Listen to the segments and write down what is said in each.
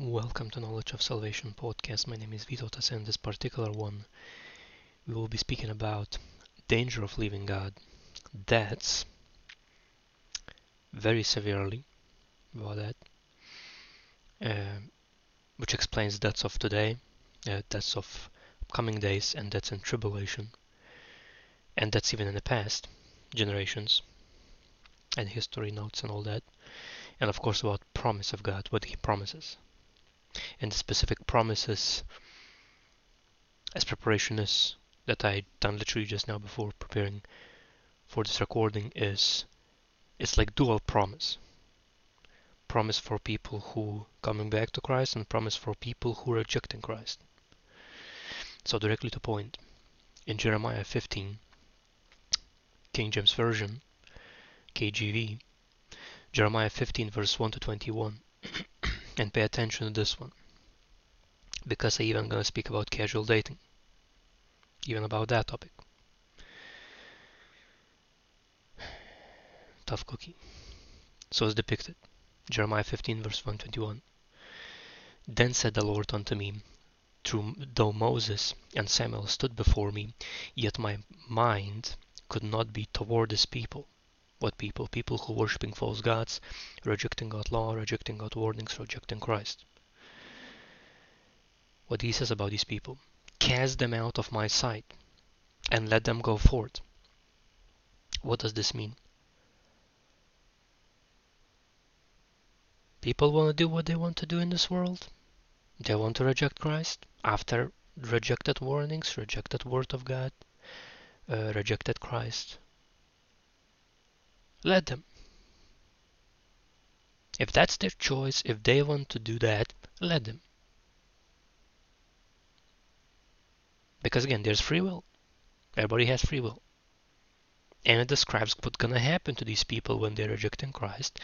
Welcome to Knowledge of Salvation podcast. My name is Vytautas, and this particular one we will be speaking about danger of leaving God. That's very severely about that, uh, which explains deaths of today, uh, deaths of coming days, and deaths in tribulation, and that's even in the past generations, and history notes and all that, and of course about promise of God, what He promises and specific promises as preparation is that I done literally just now before preparing for this recording is it's like dual promise. Promise for people who coming back to Christ and promise for people who rejecting Christ. So directly to point in Jeremiah 15 King James Version KJV Jeremiah 15 verse 1 to 21 and pay attention to this one. Because I even gonna speak about casual dating. Even about that topic. Tough cookie. So as depicted. Jeremiah 15 verse 121 then said the Lord unto me through though Moses and Samuel stood before me yet my mind could not be toward this people what people? People who worshipping false gods, rejecting God's law, rejecting God's warnings, rejecting Christ. What he says about these people cast them out of my sight and let them go forth. What does this mean? People want to do what they want to do in this world. They want to reject Christ after rejected warnings, rejected word of God, uh, rejected Christ, let them. If that's their choice, if they want to do that, let them. Because again, there's free will. Everybody has free will. And it describes what's going to happen to these people when they're rejecting Christ.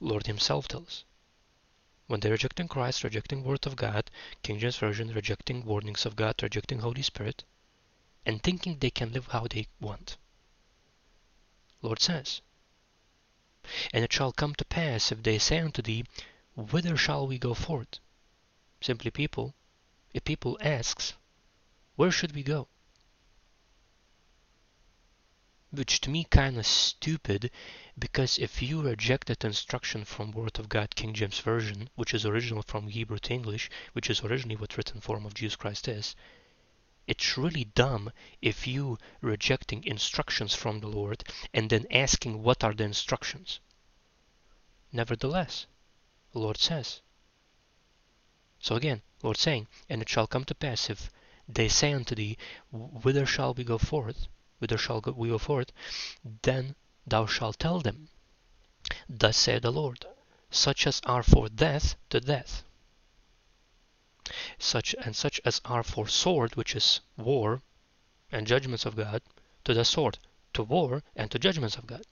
Lord himself tells. When they're rejecting Christ, rejecting Word of God, King James Version, rejecting warnings of God, rejecting Holy Spirit, and thinking they can live how they want. Lord says, and it shall come to pass, if they say unto thee, Whither shall we go forth? Simply people, if people asks, Where should we go? Which to me kinda stupid, because if you reject that instruction from Word of God King James Version, which is original from Hebrew to English, which is originally what written form of Jesus Christ is, it's really dumb if you rejecting instructions from the Lord and then asking what are the instructions. Nevertheless, the Lord says. So again, Lord saying, and it shall come to pass if they say unto thee, Whither shall we go forth? Whither shall we go forth? Then thou shalt tell them, Thus saith the Lord, such as are for death to death, such and such as are for sword, which is war and judgments of God, to the sword, to war and to judgments of God,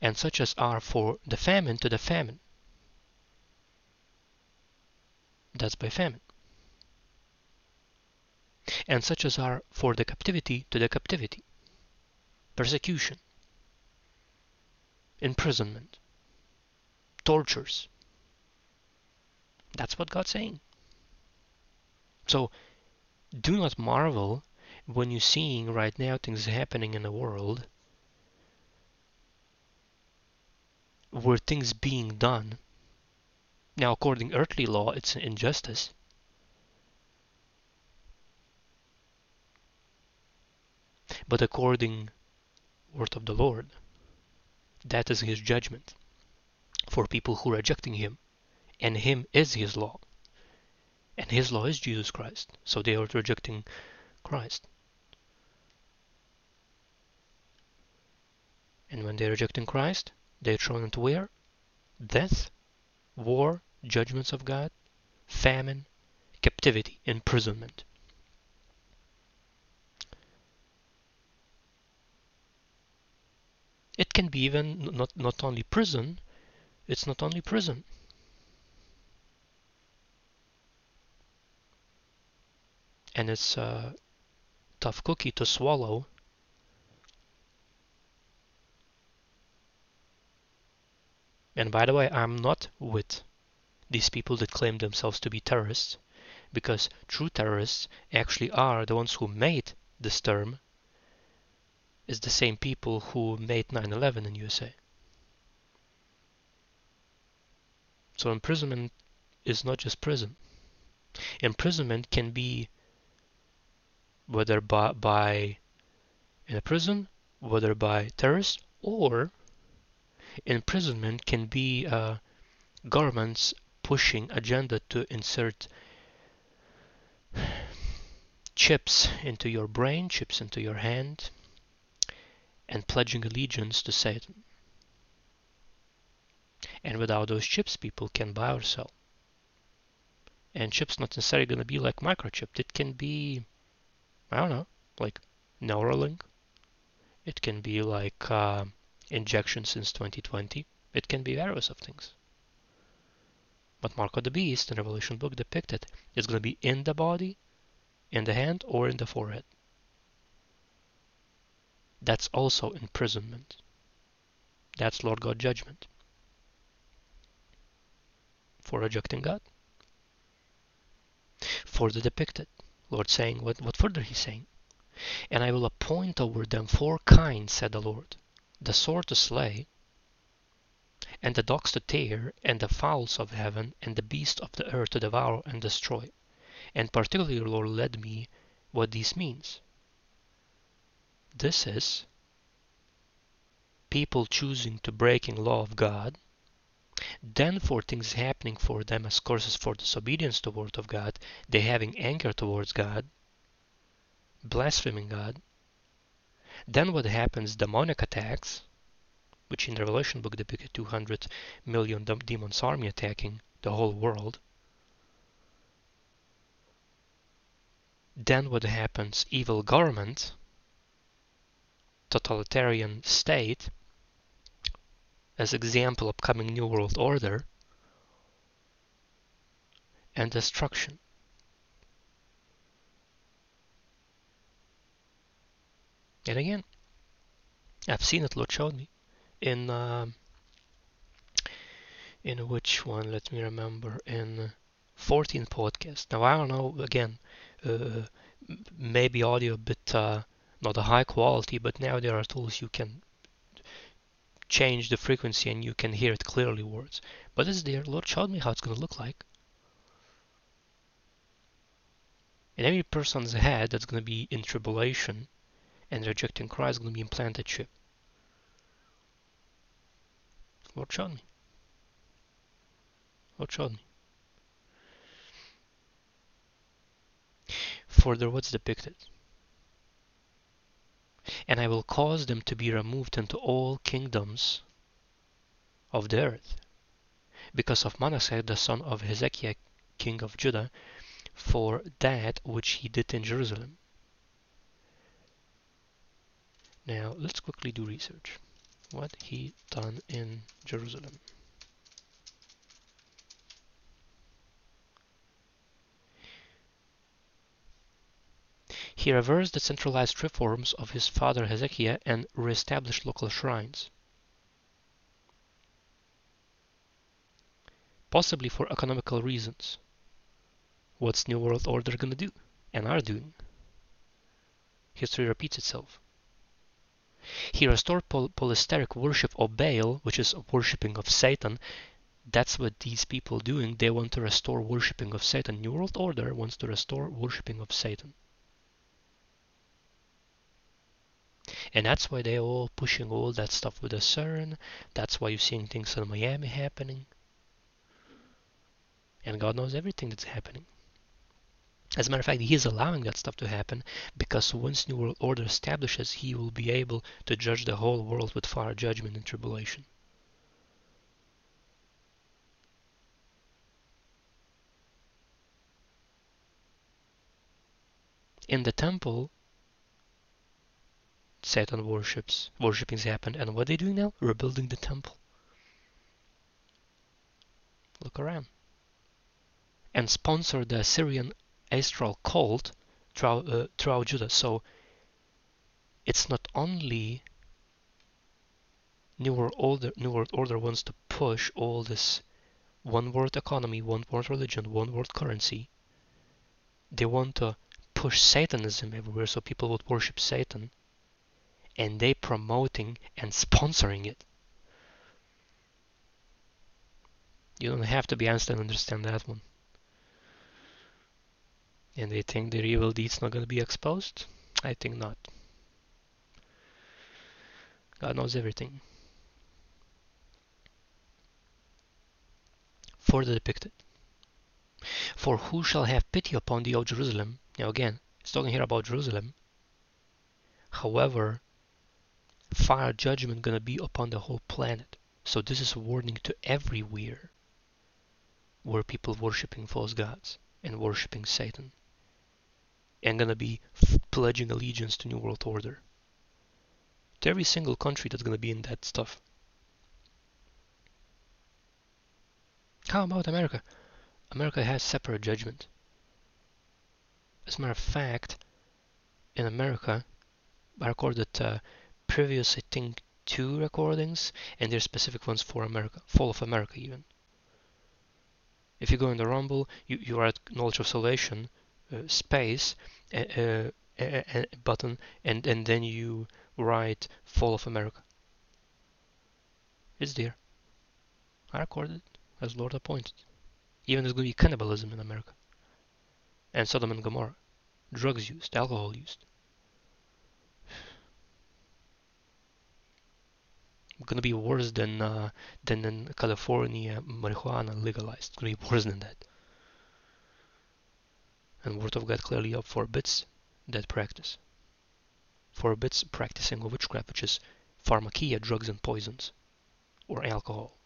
and such as are for the famine to the famine. That's by famine. And such as are for the captivity to the captivity, persecution, imprisonment, tortures, that's what God's saying. So do not marvel when you're seeing right now things happening in the world where things being done. Now, according to earthly law, it's an injustice. But according word of the Lord, that is his judgment for people who are rejecting him and him is his law. And his law is Jesus Christ. So they are rejecting Christ. And when they're rejecting Christ, they're thrown into where? Death, war, judgments of God, famine, captivity, imprisonment. It can be even not, not only prison, it's not only prison. And it's a tough cookie to swallow. And by the way, I'm not with these people that claim themselves to be terrorists, because true terrorists actually are the ones who made this term is the same people who made 9-11 in USA. So imprisonment is not just prison. Imprisonment can be whether by, by in a prison, whether by terrorists, or imprisonment can be uh, governments pushing agenda to insert chips into your brain, chips into your hand, and pledging allegiance to Satan. And without those chips, people can buy or sell. And chips not necessarily going to be like microchip. It can be, I don't know, like Neuralink. It can be like uh, injection since 2020. It can be various of things. But Mark of the Beast in Revelation book depicted is going to be in the body, in the hand, or in the forehead. That's also imprisonment. That's Lord God judgment for rejecting God. For the depicted, Lord saying, what, what further he's saying? And I will appoint over them four kinds, said the Lord, the sword to slay, and the dogs to tear, and the fowls of heaven, and the beasts of the earth to devour and destroy. And particularly Lord led me what this means. This is people choosing to breaking law of God, then for things happening for them as courses for disobedience to word of God, they having anger towards God, blaspheming God. Then what happens? Demonic attacks, which in the Revelation book depicted 200 million demons army attacking the whole world. Then what happens? Evil government, totalitarian state, as example upcoming new world order, and destruction. And again, I've seen it, Lord showed me in uh, in which one? Let me remember in 14 podcast. Now I don't know. Again, uh, maybe audio a bit uh, not a high quality, but now there are tools you can change the frequency and you can hear it clearly words. But it's there. Lord showed me how it's going to look like. In every person's head that's going to be in tribulation and rejecting Christ is going to be implanted chip. Lord showed me. Lord showed me. Further, what's depicted? And I will cause them to be removed into all kingdoms of the earth, because of Manasseh the son of Hezekiah, king of Judah, for that which he did in Jerusalem. Now let's quickly do research what he done in Jerusalem. He reversed the centralized reforms of his father Hezekiah and re-established local shrines. Possibly for economical reasons. What's New World Order gonna do? And are doing? History repeats itself. He restored poly polysteric worship of Baal, which is worshipping of Satan. That's what these people doing. They want to restore worshipping of Satan. New World Order wants to restore worshipping of Satan. And that's why they're all pushing all that stuff with the CERN. That's why you're seeing things in Miami happening. And God knows everything that's happening. As a matter of fact, he is allowing that stuff to happen because once New World Order establishes, he will be able to judge the whole world with fire judgment and tribulation. In the temple, Satan worships, worshippings happened, and what are they doing now? Rebuilding the temple. Look around. And sponsor the Assyrian astral cult throughout, uh, throughout Judah. So it's not only New World Order, New World Order wants to push all this one world economy, one world religion, one world currency. They want to push Satanism everywhere so people would worship Satan. And they promoting and sponsoring it. You don't have to be Einstein to understand that one. And they think their evil deeds not going to be exposed? I think not. God knows everything. Further depicted. For who shall have pity upon thee, O Jerusalem? Now again, it's talking here about Jerusalem. However, fire judgment gonna be upon the whole planet. So this is a warning to everywhere where people worshiping false gods and worshiping Satan and gonna be pledging allegiance to New World Order. To every single country that's gonna be in that stuff. How about America? America has separate judgment. As a matter of fact, in America, I recorded uh, previous, I think, two recordings, and they're specific ones for America, Fall of America even. If you go in the Rumble, you, you are at Knowledge of Salvation, uh, space, uh, uh, button, and, and then you write Fall of America. It's there. I recorded as Lord appointed. Even there's going to be cannibalism in America. And Sodom and Gomorrah. Drugs used, alcohol used. To be worse than uh, than in California marijuana legalized. It's to be worse than that. And Word of God clearly forbids that practice. Forbids practicing of witchcraft, which is pharmakeia, drugs and poisons, or alcohol.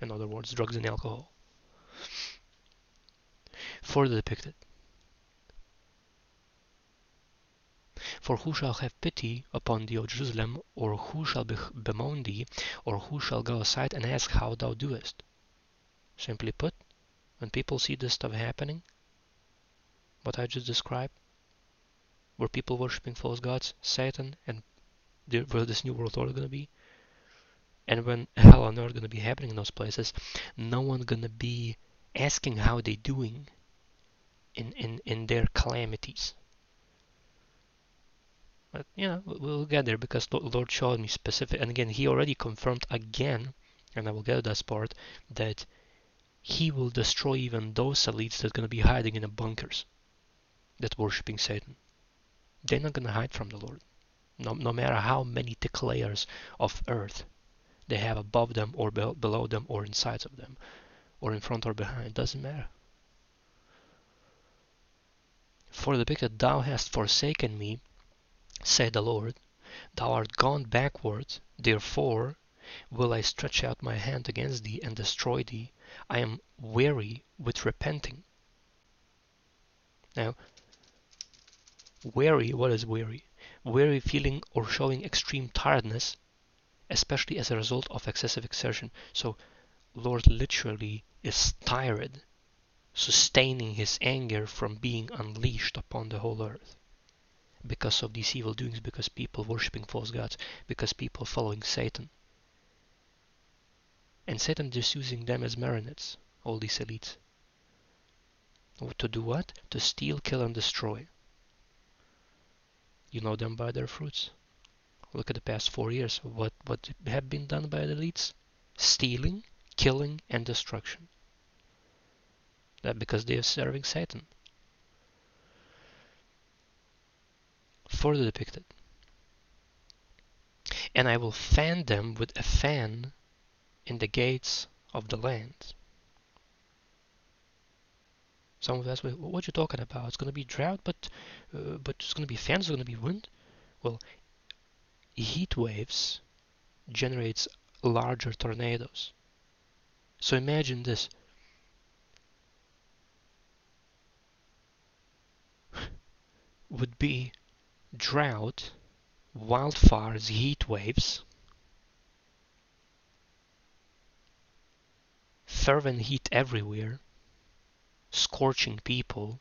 In other words, drugs and alcohol. Further depicted. For who shall have pity upon thee, O Jerusalem, or who shall bemoan thee, or who shall go aside and ask how thou doest? Simply put, when people see this stuff happening, what I just described, where people worshipping false gods, Satan, and where this new world order going to be, and when hell on earth going to be happening in those places, no one going to be asking how they doing in, in, in their calamities. But, you know, we'll get there because Lord showed me specific, and again, he already confirmed again, and I will get to that part, that he will destroy even those elites that are going to be hiding in the bunkers that worshipping Satan. They're not going to hide from the Lord. No, no matter how many thick layers of earth they have above them or be below them or inside of them or in front or behind, doesn't matter. For the that thou hast forsaken me, said the Lord, thou art gone backward, therefore will I stretch out my hand against thee and destroy thee. I am weary with repenting. Now, weary, what is weary? Weary feeling or showing extreme tiredness, especially as a result of excessive exertion. So, Lord literally is tired, sustaining his anger from being unleashed upon the whole earth because of these evil doings, because people worshipping false gods, because people following Satan. And Satan just using them as marionettes, all these elites. To do what? To steal, kill, and destroy. You know them by their fruits. Look at the past four years. What what have been done by the elites? Stealing, killing, and destruction. That because they are serving Satan. Further depicted. And I will fan them with a fan in the gates of the land. Some of us, what you talking about? It's going to be drought, but uh, but it's going to be fans. It's going to be wind. Well, heat waves generates larger tornadoes. So imagine this. would be drought, wildfires, heat waves, fervent heat everywhere, scorching people,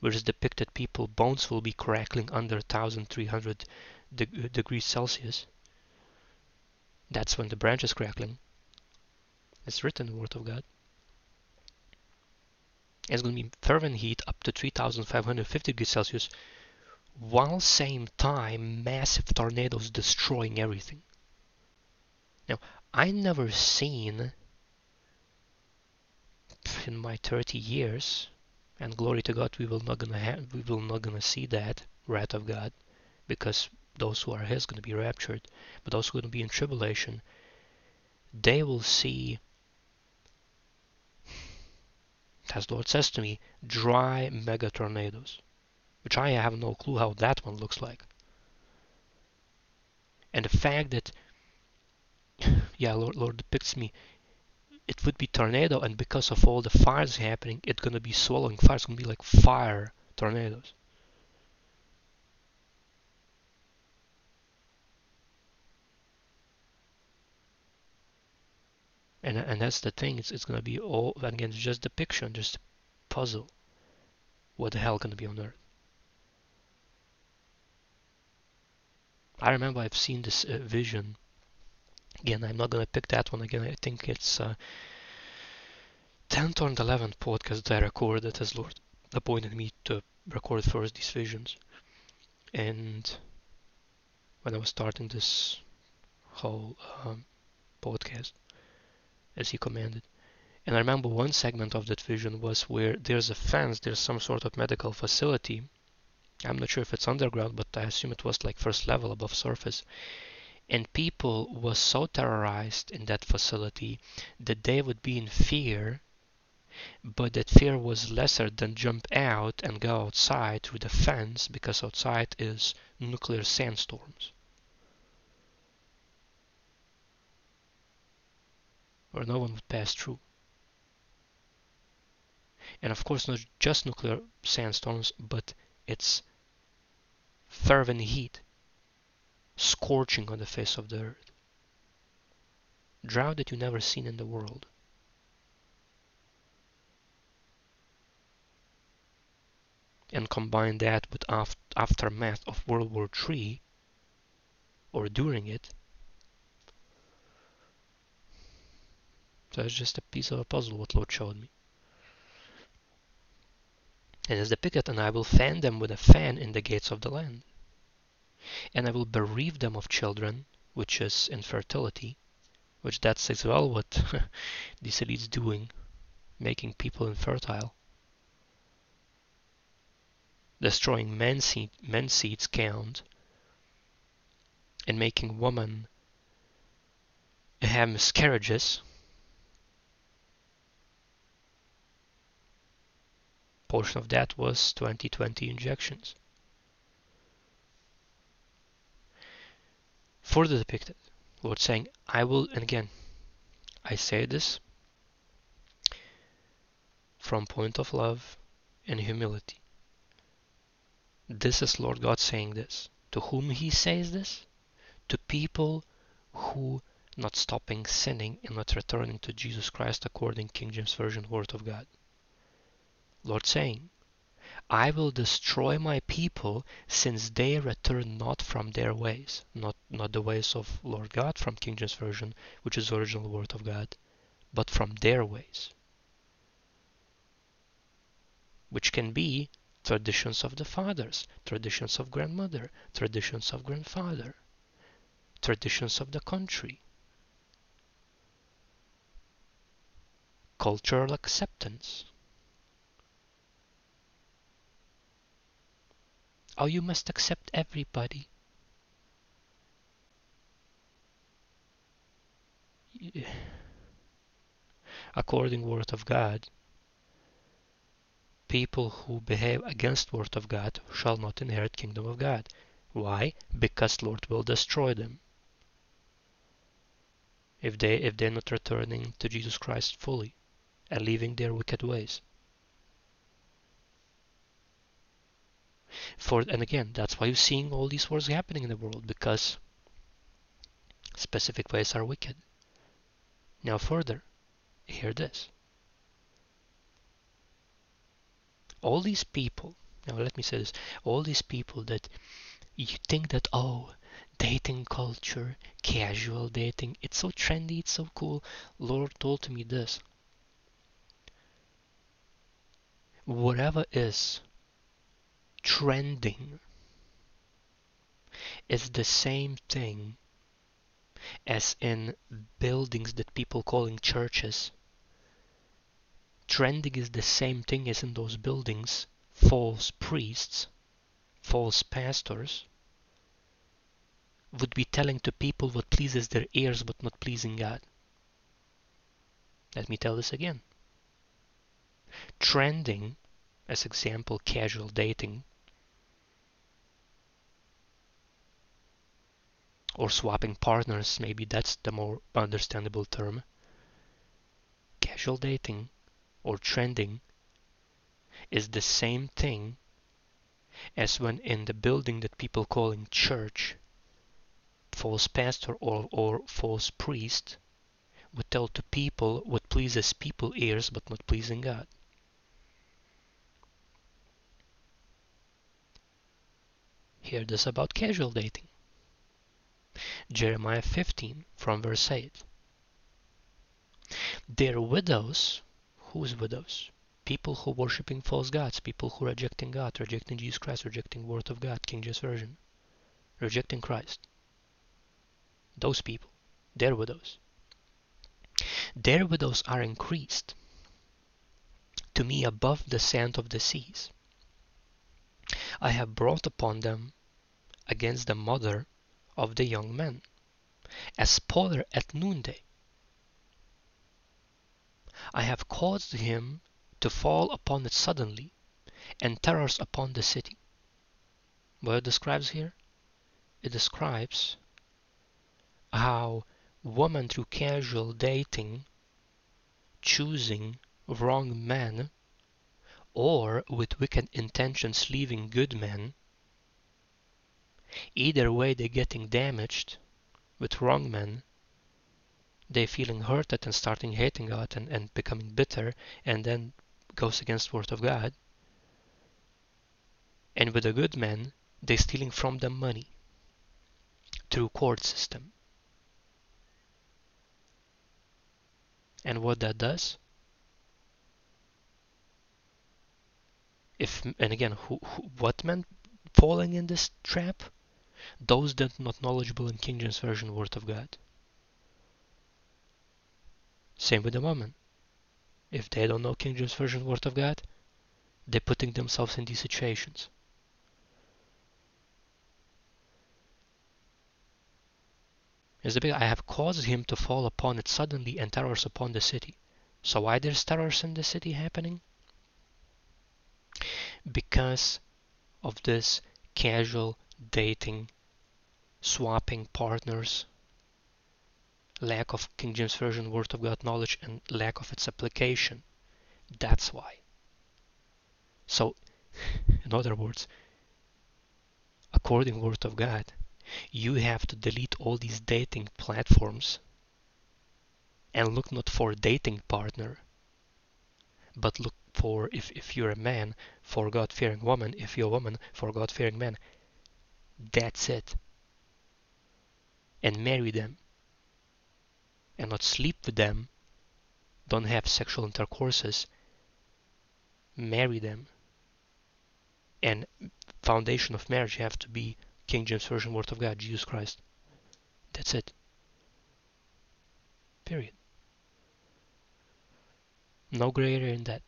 whereas depicted people bones will be crackling under 1300 degrees Celsius. That's when the branch is crackling. It's written in the Word of God. It's going to be fervent heat up to 3,550 degrees Celsius, while same time massive tornadoes destroying everything. Now, I never seen in my 30 years, and glory to God, we will not gonna have, we will not gonna see that wrath of God, because those who are His gonna be raptured, but those who gonna be in tribulation, they will see as the Lord says to me, dry mega tornadoes, which I have no clue how that one looks like. And the fact that, yeah, Lord, Lord depicts me, it would be tornado, and because of all the fires happening, it's gonna be swallowing fire. It's gonna be like fire tornadoes. and and that's the thing it's, it's gonna be all again just depiction just puzzle what the hell gonna be on earth I remember I've seen this uh, vision again I'm not gonna pick that one again I think it's uh, 10th or 11th podcast that I recorded has Lord appointed me to record first these visions and when I was starting this whole um, podcast as he commanded. And I remember one segment of that vision was where there's a fence, there's some sort of medical facility. I'm not sure if it's underground, but I assume it was like first level above surface. And people was so terrorized in that facility that they would be in fear, but that fear was lesser than jump out and go outside through the fence because outside is nuclear sandstorms. where no one would pass through. And of course, not just nuclear sandstorms, but it's fervent heat, scorching on the face of the earth. Drought that you never seen in the world. And combine that with aftermath of World War III, or during it, So it's just a piece of a puzzle what Lord showed me. And as depicted, and I will fan them with a fan in the gates of the land. And I will bereave them of children, which is infertility, which that's as well what this elite's doing, making people infertile. Destroying men's, seed, men's seeds count, and making women have miscarriages, portion of that was 2020 injections. Further depicted, Lord saying, I will, and again, I say this from point of love and humility. This is Lord God saying this. To whom he says this? To people who not stopping sinning and not returning to Jesus Christ according King James Version Word of God. Lord saying, I will destroy my people since they return not from their ways, not, not the ways of Lord God from King James Version, which is the original word of God, but from their ways. Which can be traditions of the fathers, traditions of grandmother, traditions of grandfather, traditions of the country, cultural acceptance. Oh, you must accept everybody. According word of God, people who behave against word of God shall not inherit kingdom of God. Why? Because Lord will destroy them. If they if they're not returning to Jesus Christ fully and leaving their wicked ways. For and again, that's why you're seeing all these wars happening in the world because specific ways are wicked. Now further, hear this. All these people, now let me say this, all these people that you think that oh, dating culture, casual dating. It's so trendy, it's so cool. Lord told me this. Whatever is trending is the same thing as in buildings that people calling churches. Trending is the same thing as in those buildings false priests, false pastors would be telling to people what pleases their ears but not pleasing God. Let me tell this again. Trending, as example, casual dating, or swapping partners, maybe that's the more understandable term. Casual dating or trending is the same thing as when in the building that people calling church, false pastor or, or false priest would tell to people what pleases people ears but not pleasing God. Hear this about casual dating. Jeremiah 15 from verse 8. Their widows, whose widows? People who worshiping false gods, people who rejecting God, rejecting Jesus Christ, rejecting Word of God, King James Version, rejecting Christ. Those people, their widows. Their widows are increased to me above the sand of the seas. I have brought upon them against the mother of the young men, a spoiler at noonday. I have caused him to fall upon it suddenly, and terrors upon the city. What it describes here? It describes how women through casual dating, choosing wrong men, or with wicked intentions leaving good men, either way they're getting damaged with wrong men, they feeling hurted and starting hating God and, and becoming bitter and then goes against word of God. And with a good man, they stealing from them money through court system. And what that does, if and again, who, who what men falling in this trap? Those that not knowledgeable in King James Version Word of God. Same with the woman. If they don't know King James Version Word of God, they're putting themselves in these situations. Is the big I have caused him to fall upon it suddenly and terrors upon the city. So why there's terrors in the city happening? Because of this casual dating, swapping partners, lack of King James Version Word of God knowledge and lack of its application. That's why. So, in other words, according Word of God, you have to delete all these dating platforms and look not for a dating partner, but look for, if, if you're a man, for God fearing woman, if you're a woman, for God fearing man. That's it. And marry them and not sleep with them, don't have sexual intercourses, marry them. And foundation of marriage have to be King James Version Word of God, Jesus Christ. That's it. Period. No greater in that.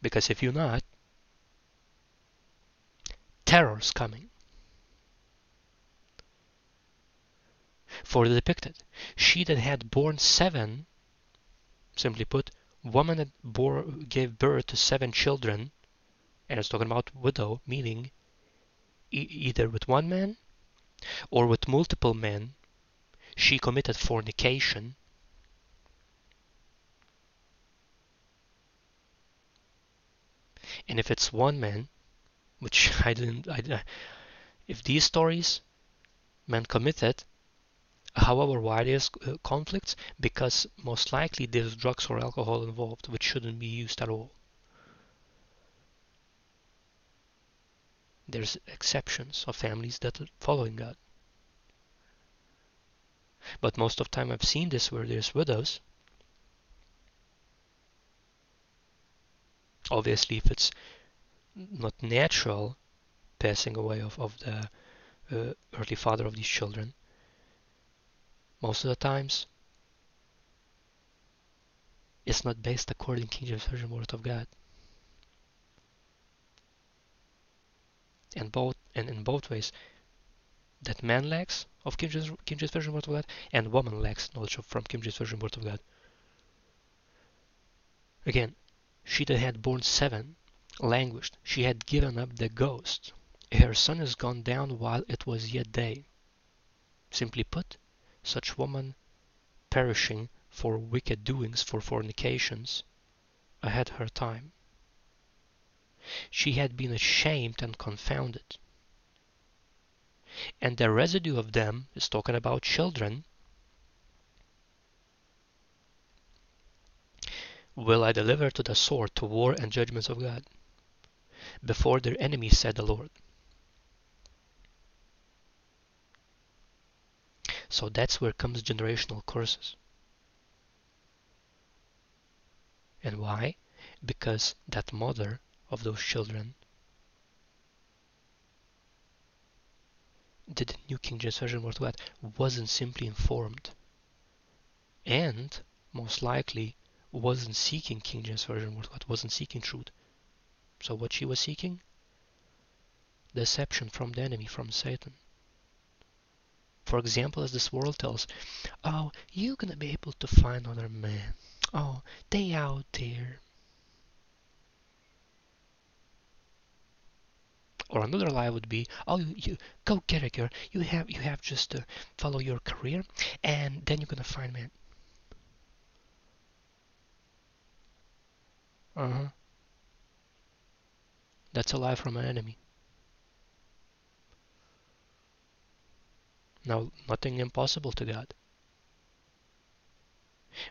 Because if you're not, terror's coming. For the depicted, she that had borne seven, simply put, woman that bore, gave birth to seven children, and it's talking about widow, meaning e either with one man or with multiple men, she committed fornication. And if it's one man, which I didn't, I, if these stories men committed, however why there's uh, conflicts, because most likely there's drugs or alcohol involved, which shouldn't be used at all. There's exceptions of families that are following God. But most of the time I've seen this where there's widows. Obviously, if it's not natural passing away of, of the uh, earthly father of these children, most of the times it's not based according to King James Version Word of God. And both and in both ways, that man lacks of King James, King James Version Word of God, and woman lacks knowledge of, from King James Version Word of God. Again, she that had borne seven languished, she had given up the ghost. Her sun is gone down while it was yet day. Simply put, such woman perishing for wicked doings, for fornications, ahead her time. She had been ashamed and confounded. And the residue of them is talking about children. Will I deliver to the sword, to war and judgments of God? Before their enemies, said the Lord. So that's where comes generational curses. And why? Because that mother of those children the New King James Version word God wasn't simply informed and most likely wasn't seeking King James Version word God wasn't seeking truth. So what she was seeking? Deception from the enemy, from Satan. For example, as this world tells, oh, you're gonna be able to find another man. Oh, they out there. Or another lie would be, oh, you, you go get a girl. You have you have just to follow your career, and then you're gonna find man. Uh huh. That's a lie from an enemy. Now, nothing impossible to God.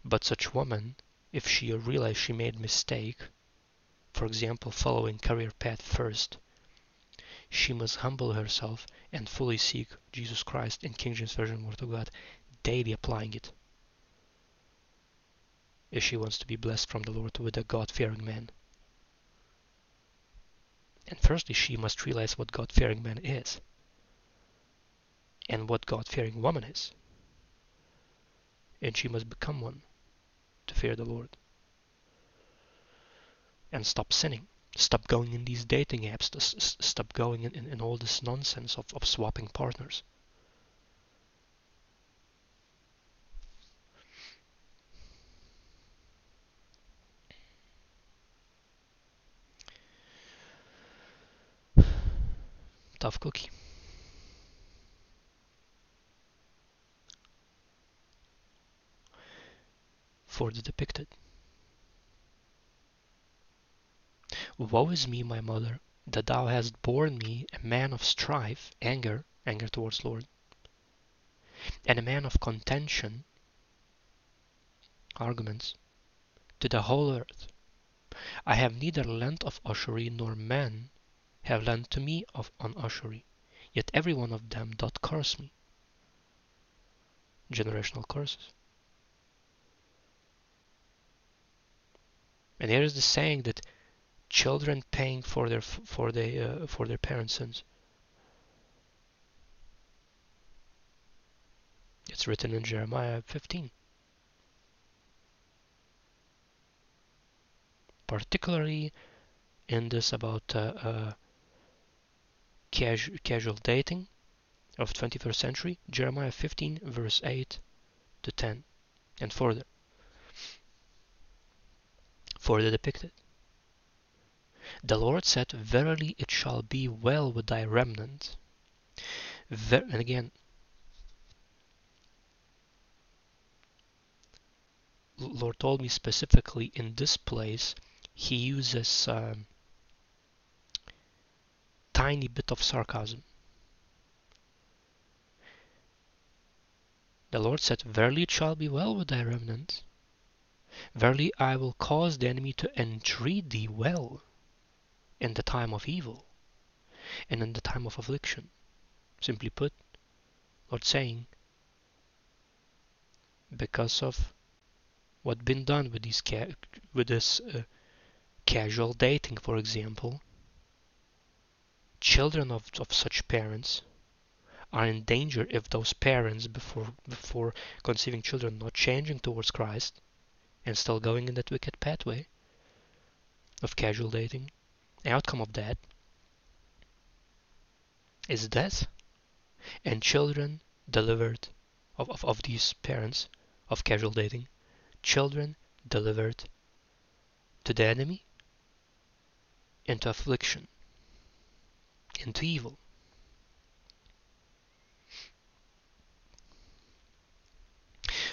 But such woman, if she realized she made mistake, for example, following career path first, she must humble herself and fully seek Jesus Christ in King James Version Word of God, daily applying it. If she wants to be blessed from the Lord with a God-fearing man. And firstly, she must realize what God-fearing man is and what God-fearing woman is. And she must become one to fear the Lord. And stop sinning. Stop going in these dating apps. Stop going in, in, in all this nonsense of, of swapping partners. Tough cookie. The depicted. Woe is me, my mother, that thou hast borne me a man of strife, anger, anger towards Lord, and a man of contention, arguments, to the whole earth. I have neither lent of usury, nor men have lent to me of on yet every one of them doth curse me. Generational curses. And here is the saying that children paying for their for the uh, for their parents' sins. It's written in Jeremiah 15. Particularly in this about uh, uh, casu casual dating of 21st century, Jeremiah 15 verse 8 to 10 and further for the depicted. The Lord said, Verily it shall be well with thy remnant. Ver and again, Lord told me specifically in this place, he uses um, tiny bit of sarcasm. The Lord said, Verily it shall be well with thy remnant. Verily I will cause the enemy to entreat thee well in the time of evil. and in the time of affliction. Simply put, Lord saying, because of what been done with these with this uh, casual dating, for example, children of, of such parents are in danger if those parents before before conceiving children not changing towards Christ and still going in that wicked pathway of casual dating. The outcome of that is death and children delivered of, of, of these parents of casual dating children delivered to the enemy into affliction into evil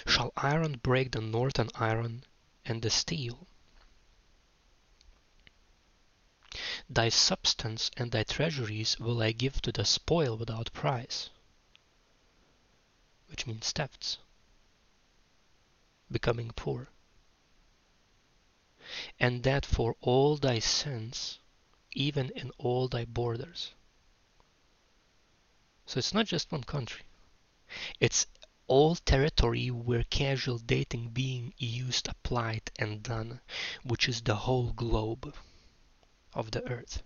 shall iron break the northern iron and the steel. Thy substance and thy treasuries will I give to the spoil without price, which means thefts, becoming poor, and that for all thy sins, even in all thy borders. So it's not just one country, it's all territory where casual dating being used, applied, and done, which is the whole globe of the earth.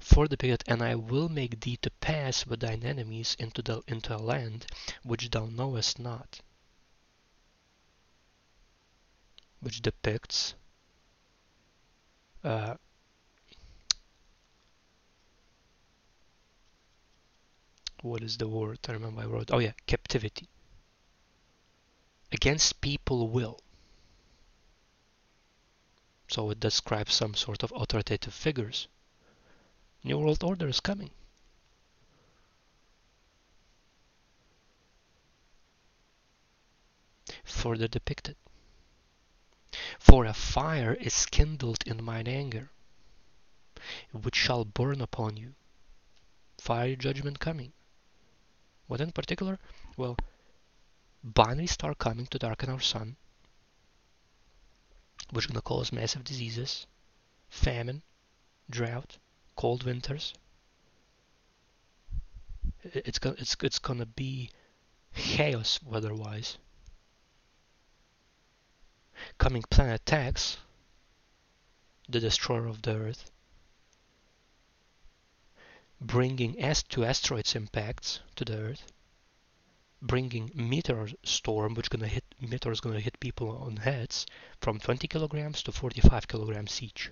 For the period, and I will make thee to pass with thine enemies into the into a land which thou knowest not, which depicts uh, what is the word? I remember I wrote. Oh yeah, captivity against people will. So it describes some sort of authoritative figures. New World Order is coming. Further depicted. For a fire is kindled in mine anger, which shall burn upon you. Fire judgment coming. What in particular? Well, binary star coming to darken our sun, which is going to cause massive diseases, famine, drought, cold winters. It's gonna it's it's gonna be chaos weather-wise. Coming planet X, the destroyer of the Earth, bringing S to asteroids impacts to the Earth bringing meteor storm, which gonna hit meteor is gonna hit people on heads from 20 kilograms to 45 kilograms each.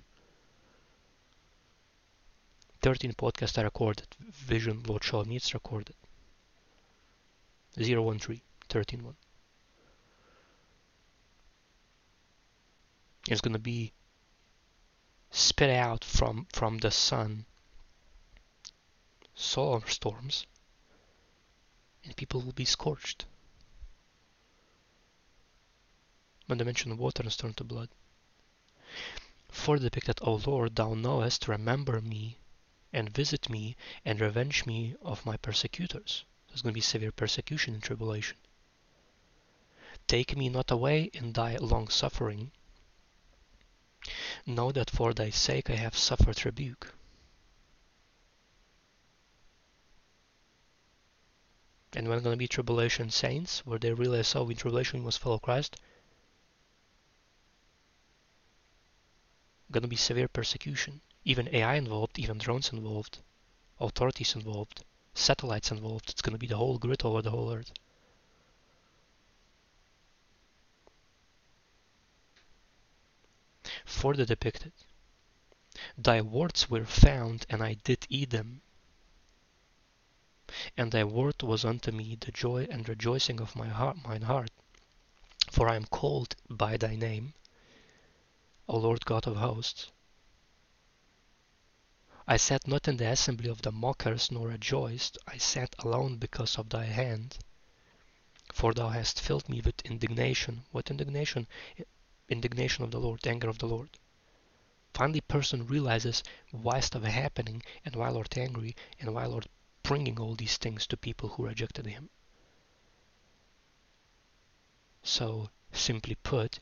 13 podcasts are recorded. Vision Show me it's recorded. 013, 13 one. It's gonna be spit out from from the sun solar storms and people will be scorched. When they mention water is turned to blood. For the depicted, O Lord, thou knowest, remember me and visit me and revenge me of my persecutors. There's going to be severe persecution and tribulation. Take me not away in thy long suffering. Know that for thy sake I have suffered rebuke. And when going to be tribulation saints, where they realize, oh, in tribulation must follow Christ, going to be severe persecution. Even AI involved, even drones involved, authorities involved, satellites involved. It's going to be the whole grid over the whole earth. Further depicted, Thy words were found, and I did eat them and thy word was unto me the joy and rejoicing of my heart, mine heart. For I am called by thy name, O Lord God of hosts. I sat not in the assembly of the mockers, nor rejoiced. I sat alone because of thy hand. For thou hast filled me with indignation. What indignation? Indignation of the Lord, anger of the Lord. Finally, person realizes why stuff happening and why Lord angry and why Lord bringing all these things to people who rejected him. So, simply put,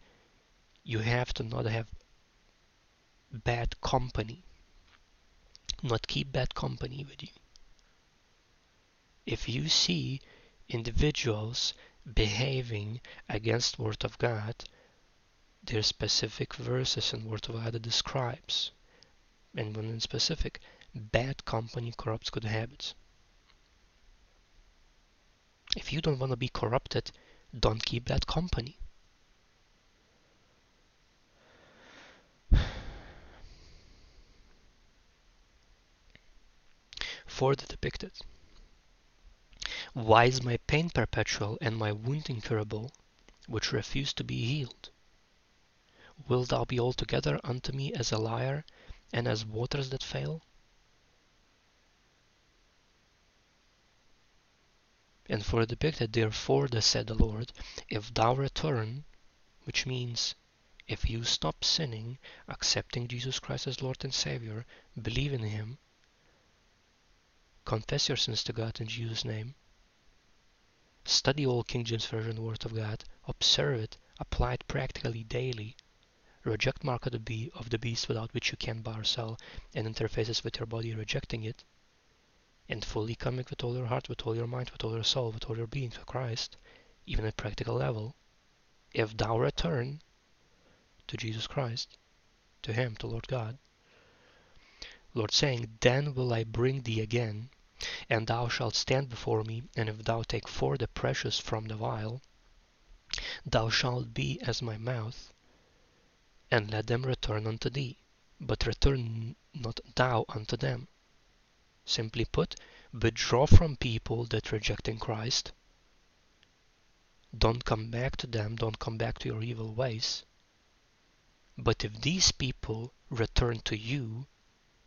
you have to not have bad company. Not keep bad company with you. If you see individuals behaving against Word of God, there are specific verses in Word of God that describes, and when in specific, bad company corrupts good habits. If you don't want to be corrupted, don't keep that company. For the depicted. Why is my pain perpetual and my wound incurable, which refuse to be healed? Wilt thou be altogether unto me as a liar, and as waters that fail? And for depicted, therefore, thus said the Lord, if thou return, which means if you stop sinning, accepting Jesus Christ as Lord and Savior, believe in Him, confess your sins to God in Jesus' name, study all King James Version Word of God, observe it, apply it practically daily, reject mark of the, bee, of the beast without which you can buy or sell, and interfaces with your body rejecting it, and fully commit with all your heart, with all your mind, with all your soul, with all your being to Christ, even at practical level, if thou return to Jesus Christ, to Him, to Lord God, Lord saying, Then will I bring thee again, and thou shalt stand before me, and if thou take forth the precious from the vile, thou shalt be as my mouth, and let them return unto thee, but return not thou unto them. Simply put, withdraw from people that rejecting Christ. Don't come back to them, don't come back to your evil ways. But if these people return to you,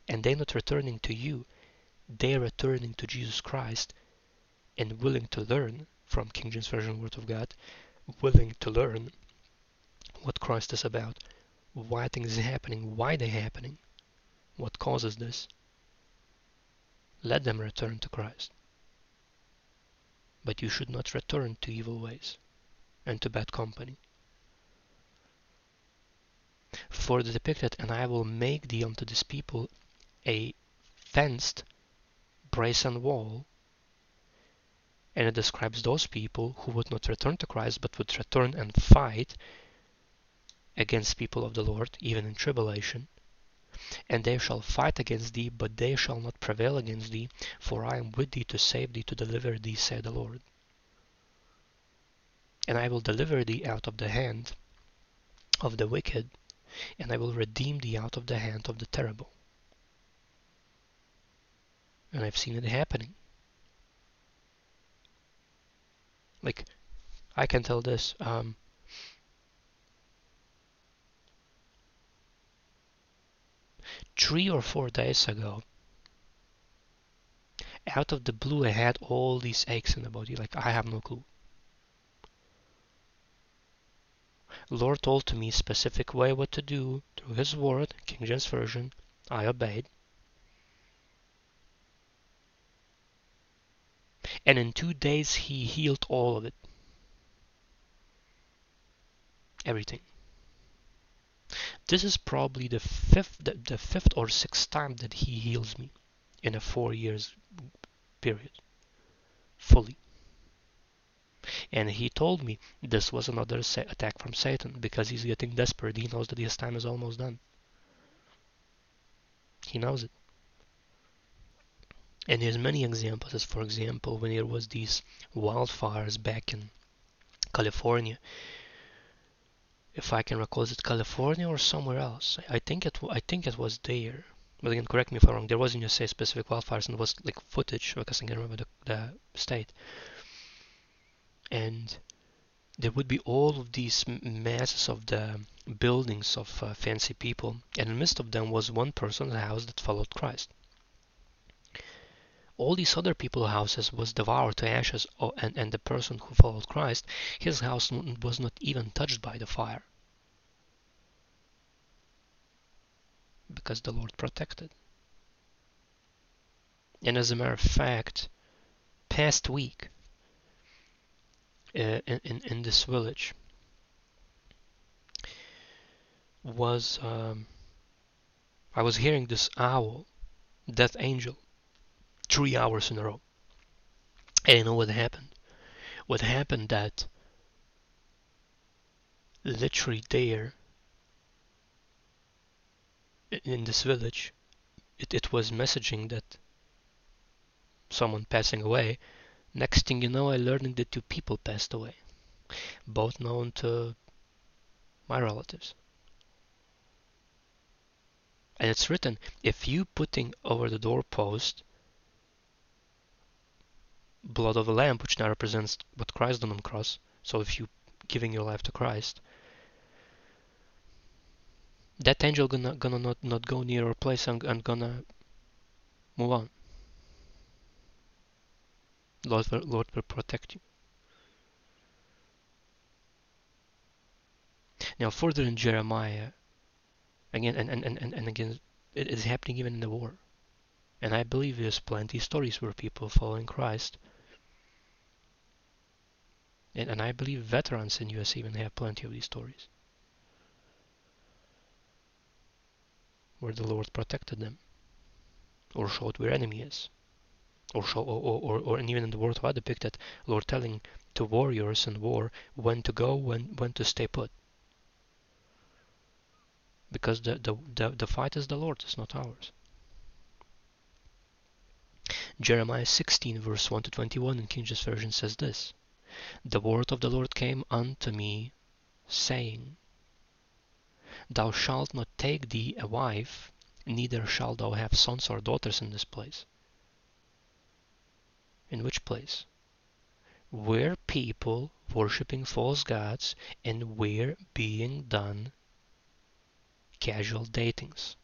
and they're not returning to you, they're returning to Jesus Christ and willing to learn from King James Version Word of God, willing to learn what Christ is about, why things are happening, why they're happening, what causes this let them return to Christ. But you should not return to evil ways and to bad company. For the depicted, and I will make thee unto this people a fenced brazen wall. And it describes those people who would not return to Christ, but would return and fight against people of the Lord, even in tribulation and they shall fight against thee, but they shall not prevail against thee, for I am with thee to save thee, to deliver thee, said the Lord. And I will deliver thee out of the hand of the wicked, and I will redeem thee out of the hand of the terrible. And I've seen it happening. Like, I can tell this. Um, three or four days ago, out of the blue, I had all these aches in the body. Like, I have no clue. Lord told to me specific way what to do through His Word, King James Version. I obeyed. And in two days, He healed all of it. Everything. This is probably the fifth, the, the fifth or sixth time that he heals me in a four years period, fully. And he told me this was another attack from Satan because he's getting desperate. He knows that his time is almost done. He knows it. And there's many examples, as for example, when there was these wildfires back in California, if I can recall, is it California or somewhere else? I think it I think it was there. But again, correct me if I'm wrong. There was in USA specific wildfires, and it was like footage because I can remember the, the state. And there would be all of these masses of the buildings of uh, fancy people, and in the midst of them was one person's house that followed Christ. All these other people's houses was devoured to ashes, oh, and, and the person who followed Christ, his house was not even touched by the fire. Because the Lord protected. And as a matter of fact, past week uh, in, in this village was um, I was hearing this owl, death angel, three hours in a row. And you know what happened? What happened that literally there in this village, it, it was messaging that someone passing away. Next thing you know, I learned that two people passed away, both known to my relatives. And it's written, if you putting over the doorpost blood of a lamb, which now represents what Christ on the cross, so if you giving your life to Christ, that angel gonna gonna not, not go near your place and, and gonna move on. Lord will, Lord will protect you. Now further in Jeremiah, again and, and, and, and again it is happening even in the war. And I believe there's plenty of stories where people following Christ and, and I believe veterans in US even have plenty of these stories. Where the Lord protected them. Or showed where enemy is. Or show or, or, or and even in the Word of God depicted Lord telling to warriors in war when to go, when when to stay put. Because the, the, the, the fight is the Lord's, it's not ours. Jeremiah 16 verse 1 to 21 in King James Version says this the word of the Lord came unto me, saying, Thou shalt not take thee a wife, neither shalt thou have sons or daughters in this place. In which place? Where people worshipping false gods and where being done casual datings.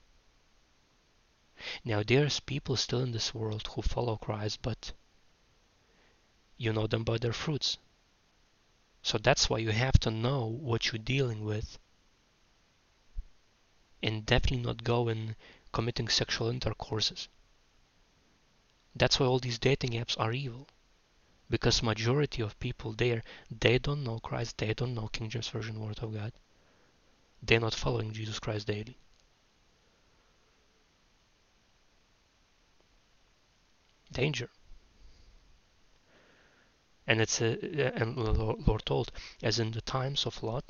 Now there's people still in this world who follow Christ, but you know them by their fruits. So that's why you have to know what you're dealing with and definitely not go in committing sexual intercourses. That's why all these dating apps are evil. Because majority of people there, they don't know Christ, they don't know King James Version Word of God. They're not following Jesus Christ daily. Danger. And it's a, and Lord told, as in the times of Lot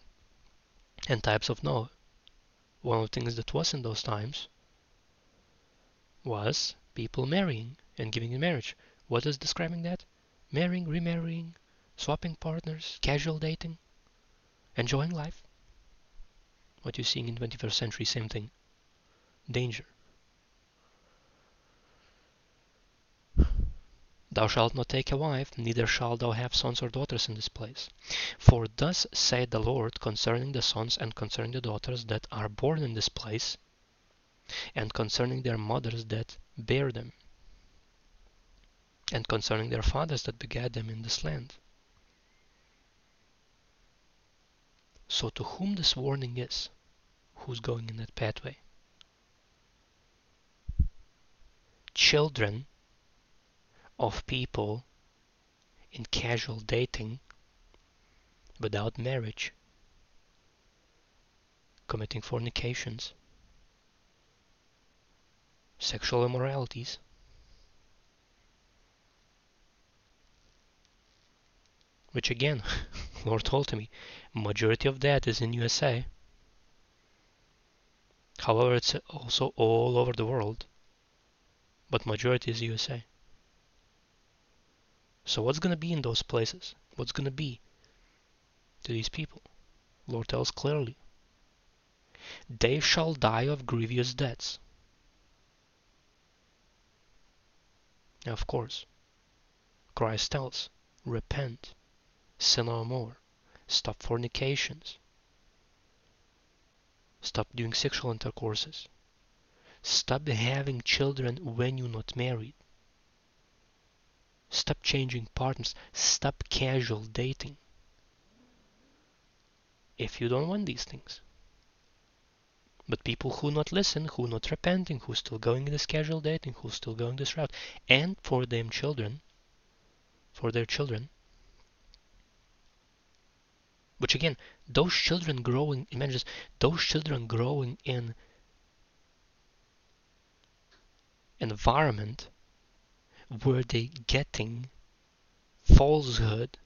and types of Noah. One of the things that was in those times was people marrying and giving in marriage. What is describing that? Marrying, remarrying, swapping partners, casual dating, enjoying life. What you're seeing in 21st century, same thing. Danger. Thou shalt not take a wife, neither shalt thou have sons or daughters in this place. For thus saith the Lord concerning the sons and concerning the daughters that are born in this place, and concerning their mothers that bear them, and concerning their fathers that begat them in this land. So to whom this warning is, who's going in that pathway? Children of people in casual dating without marriage, committing fornications, sexual immoralities. Which again, Lord told me, majority of that is in USA. However, it's also all over the world, but majority is USA. So what's going to be in those places? What's going to be to these people? Lord tells clearly. They shall die of grievous deaths. Now, of course, Christ tells, repent, sin no more, stop fornications, stop doing sexual intercourses, stop having children when you're not married, Stop changing partners. Stop casual dating. If you don't want these things. But people who not listen, who not repenting, who still going this casual dating, who still going this route, and for them children, for their children, which again, those children growing, imagine this, those children growing in environment were they getting falsehood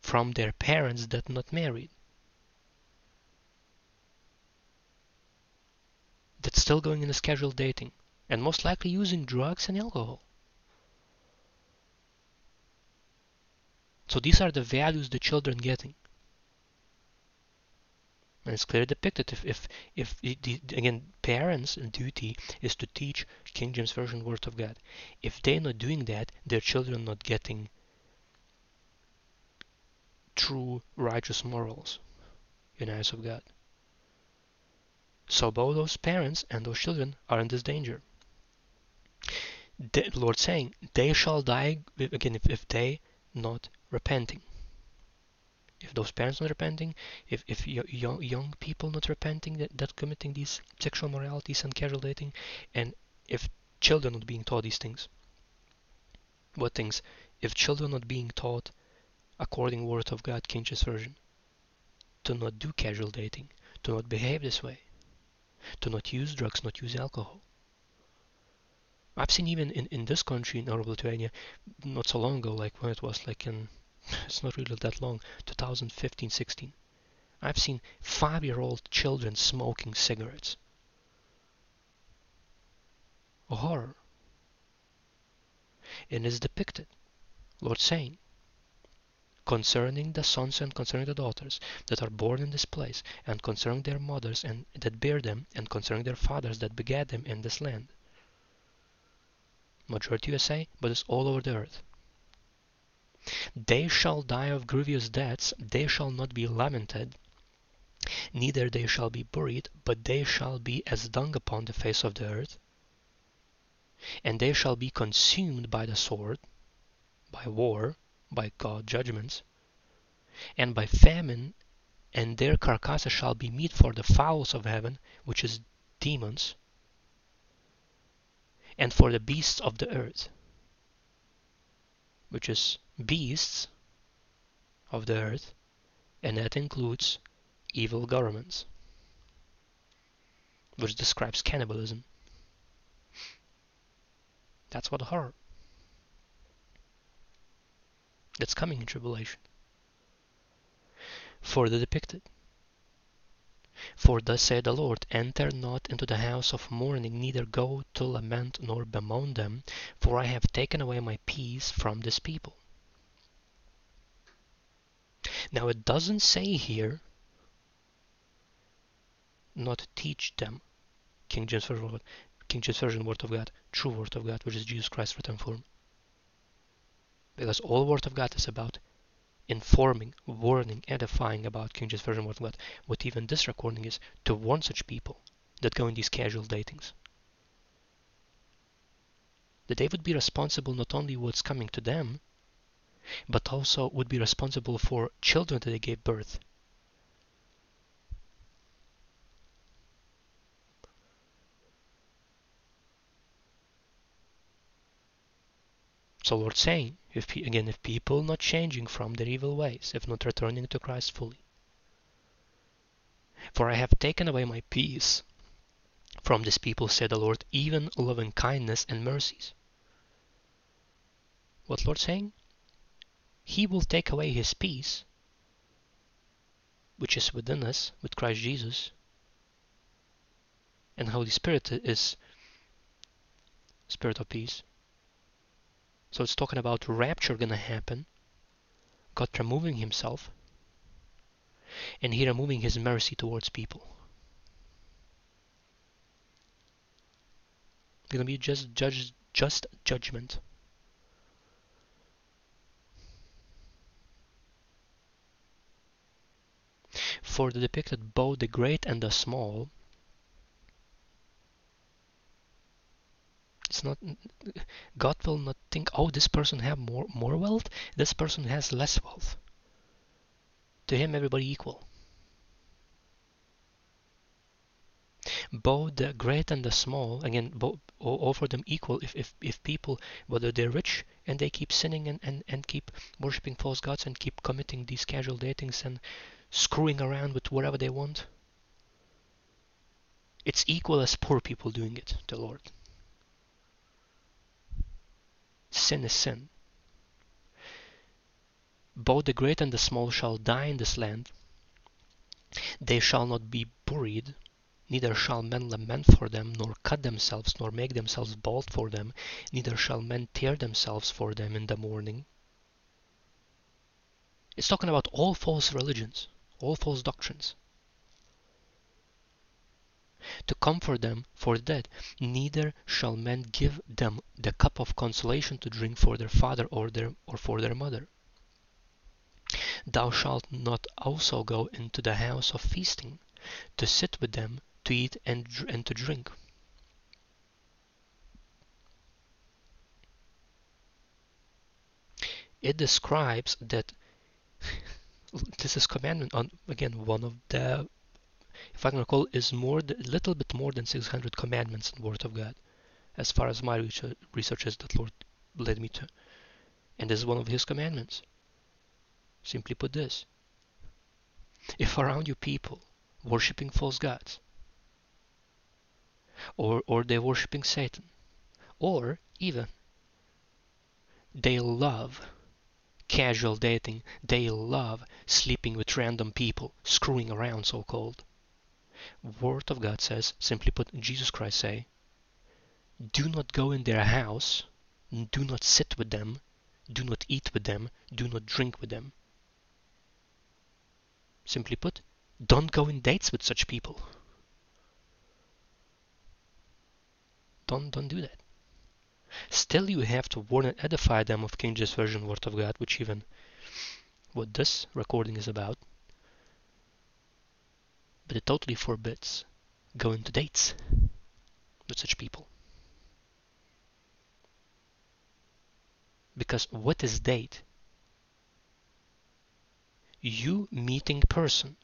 from their parents that not married? That's still going in a scheduled dating and most likely using drugs and alcohol. So these are the values the children getting. And it's clearly depicted if, if, if the, again, parents' duty is to teach King James Version Word of God. If they're not doing that, their children are not getting true righteous morals in the eyes of God. So both those parents and those children are in this danger. The Lord saying, they shall die again if, if they not repenting. If those parents not repenting, if, if young, young people not repenting that, that committing these sexual moralities and casual dating, and if children not being taught these things. What things? If children not being taught according word of God, King James Version, to not do casual dating, to not behave this way, to not use drugs, not use alcohol. I've seen even in, in this country, in our Lithuania, not so long ago, like when it was like in, it's not really that long, 2015, 16. I've seen five-year-old children smoking cigarettes. A horror. And is depicted, Lord saying, concerning the sons and concerning the daughters that are born in this place, and concerning their mothers and that bear them, and concerning their fathers that begat them in this land majority USA, but it's all over the earth. They shall die of grievous deaths, they shall not be lamented, neither they shall be buried, but they shall be as dung upon the face of the earth, and they shall be consumed by the sword, by war, by God's judgments, and by famine, and their carcasses shall be meat for the fowls of heaven, which is demons, and for the beasts of the earth, which is beasts of the earth, and that includes evil governments, which describes cannibalism. That's what horror. That's coming in tribulation. Further depicted. For thus saith the Lord, Enter not into the house of mourning, neither go to lament nor bemoan them, for I have taken away my peace from this people. Now it doesn't say here not teach them King James Version, King James Version Word of God, true Word of God, which is Jesus Christ written form. Because all Word of God is about informing, warning, edifying about King James Version Word of God. what even this recording is, to warn such people that go in these casual datings. That they would be responsible not only what's coming to them, but also would be responsible for children that they gave birth. So Lord saying, if again, if people not changing from their evil ways, if not returning to Christ fully. For I have taken away my peace from this people, said the Lord, even loving kindness and mercies. What Lord saying? He will take away his peace, which is within us with Christ Jesus, and Holy Spirit is Spirit of peace. So it's talking about rapture gonna happen, God removing himself, and he removing his mercy towards people. Gonna be just judge just judgment. For the depicted both the great and the small. It's not god will not think oh this person have more more wealth. This person has less wealth. To him everybody equal. Both the great and the small again both offer them equal if, if, if people whether they're rich and they keep sinning and, and, and keep worshipping false gods and keep committing these casual datings and screwing around with whatever they want it's equal as poor people doing it the lord sin is sin. Both the great and the small shall die in this land. They shall not be buried, neither shall men lament for them, nor cut themselves, nor make themselves bald for them, neither shall men tear themselves for them in the mourning. It's talking about all false religions, all false doctrines. To comfort them for the dead, neither shall men give them the cup of consolation to drink for their father or their or for their mother. Thou shalt not also go into the house of feasting, to sit with them, to eat and, and to drink. It describes that this is commandment on again one of the if I can recall is more a little bit more than 600 commandments in Word of God as far as my research is that Lord led me to. And this is one of his commandments. Simply put this. If around you people worshipping false gods or or they're worshipping Satan or even they love casual dating. They love sleeping with random people, screwing around, so called. Word of God says, simply put, Jesus Christ say, do not go in their house, do not sit with them, do not eat with them, do not drink with them. Simply put, don't go in dates with such people. Don't don't do that. Still, you have to warn and edify them of King James Version Word of God, which even what this recording is about. But it totally forbids going to dates with such people. Because what is date? You meeting person.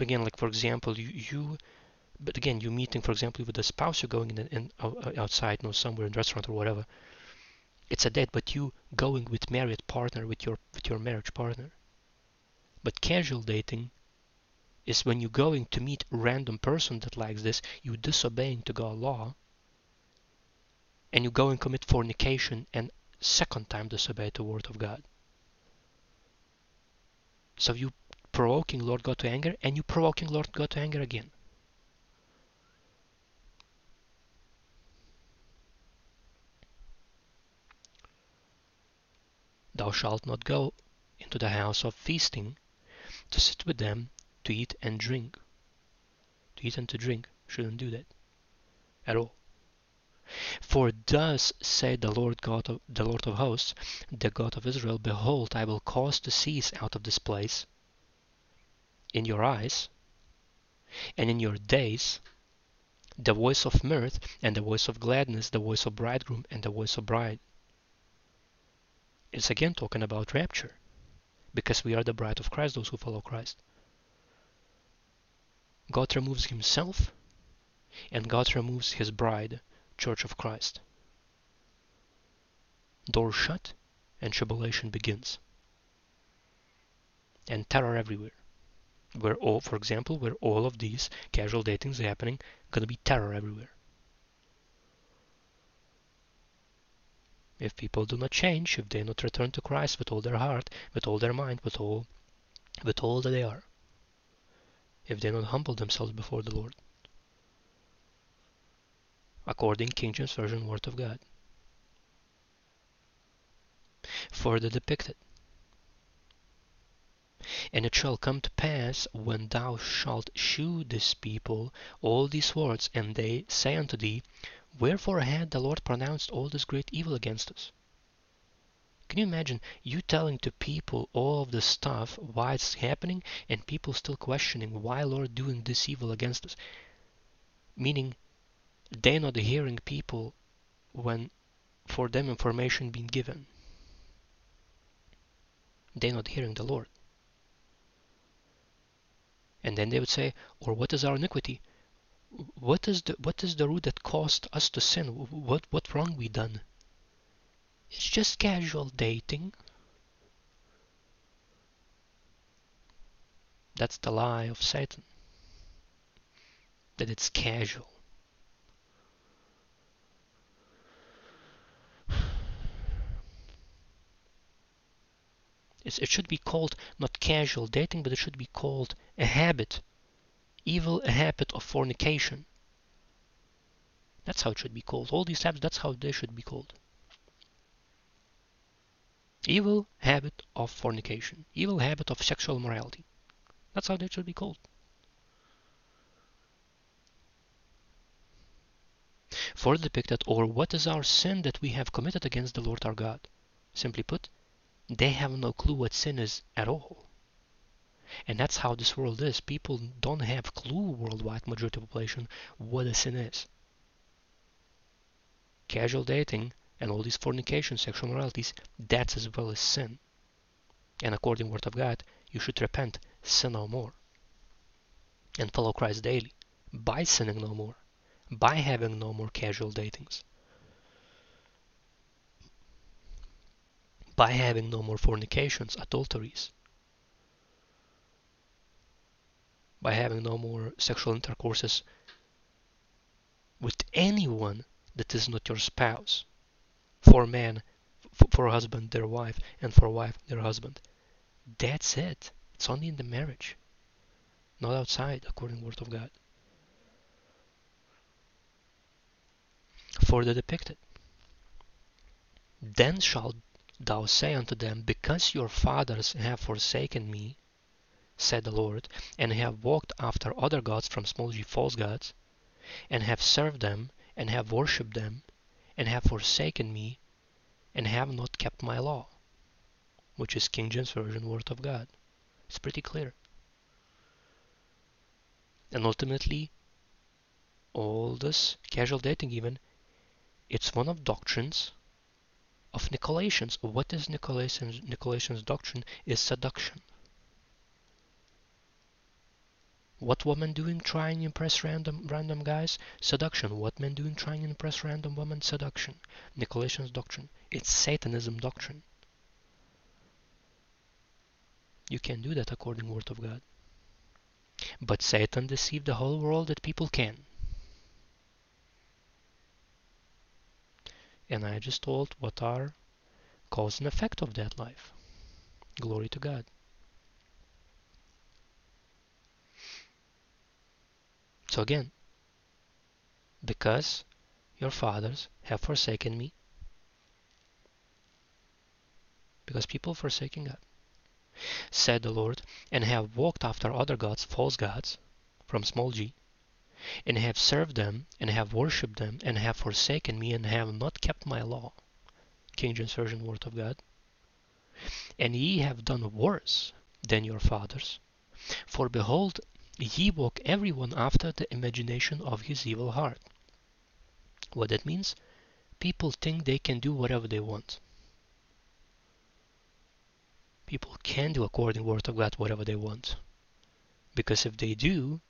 Again, like for example, you, you but again, you're meeting, for example, with a spouse, you're going in, in uh, outside, you know, somewhere in a restaurant or whatever. It's a date, but you going with married partner, with your with your marriage partner. But casual dating is when you're going to meet random person that likes this, you disobeying to God law, and you go and commit fornication and second time disobey the word of God. So you provoking Lord God to anger, and you provoking Lord God to anger again. Thou shalt not go into the house of feasting, to sit with them, to eat and drink. To eat and to drink, shouldn't do that at all. For thus said the Lord God of the Lord of hosts, the God of Israel, Behold, I will cause to cease out of this place in your eyes and in your days the voice of mirth and the voice of gladness, the voice of bridegroom and the voice of bride it's again talking about rapture because we are the bride of Christ, those who follow Christ. God removes himself and God removes his bride, Church of Christ. Door shut and tribulation begins. And terror everywhere. Where all, for example, where all of these casual datings are happening, gonna be terror everywhere. If people do not change, if they not return to Christ with all their heart, with all their mind, with all with all that they are, if they not humble themselves before the Lord, according King James Version Word of God. Further depicted. And it shall come to pass when thou shalt shew this people all these words, and they say unto thee, Wherefore had the Lord pronounced all this great evil against us? Can you imagine you telling to people all of this stuff, why it's happening, and people still questioning why Lord doing this evil against us? Meaning they're not hearing people when for them information being given. They're not hearing the Lord. And then they would say, Or what is our iniquity? what is the what is the root that caused us to sin? What what wrong we done? It's just casual dating. That's the lie of Satan. That it's casual. It's, it should be called not casual dating, but it should be called a habit. Evil, a habit of fornication. That's how it should be called. All these habits, that's how they should be called. Evil habit of fornication. Evil habit of sexual morality. That's how they should be called. For depicted, or what is our sin that we have committed against the Lord our God? Simply put, they have no clue what sin is at all. And that's how this world is. People don't have clue, worldwide majority population, what a sin is. Casual dating and all these fornication, sexual moralities, that's as well as sin. And according word of God, you should repent, sin no more. And follow Christ daily, by sinning no more, by having no more casual datings. by having no more fornications, adulteries, by having no more sexual intercourses with anyone that is not your spouse. For man, for husband, their wife, and for wife, their husband. That's it. It's only in the marriage, not outside, according to the Word of God. For the depicted. Then shalt thou say unto them, Because your fathers have forsaken me, said the Lord, and have walked after other gods from small g false gods, and have served them, and have worshipped them, and have forsaken me, and have not kept my law, which is King James Version Word of God. It's pretty clear. And ultimately, all this casual dating even, it's one of doctrines of Nicolaitans. What is Nicolaitans? Nicolaitans doctrine is seduction. What women doing trying to impress random random guys? Seduction. What men doing trying to impress random women? Seduction. Nicolaitans doctrine. It's Satanism doctrine. You can do that according to Word of God. But Satan deceived the whole world that people can. and I just told what are cause and effect of that life. Glory to God. So again, because your fathers have forsaken me, because people forsaking God, said the Lord, and have walked after other gods, false gods, from small g, and have served them, and have worshipped them, and have forsaken me, and have not kept my law. King James Version Word of God. And ye have done worse than your fathers. For behold, ye walk every one after the imagination of his evil heart. What that means? People think they can do whatever they want. People can do according to the Word of God whatever they want. Because if they do,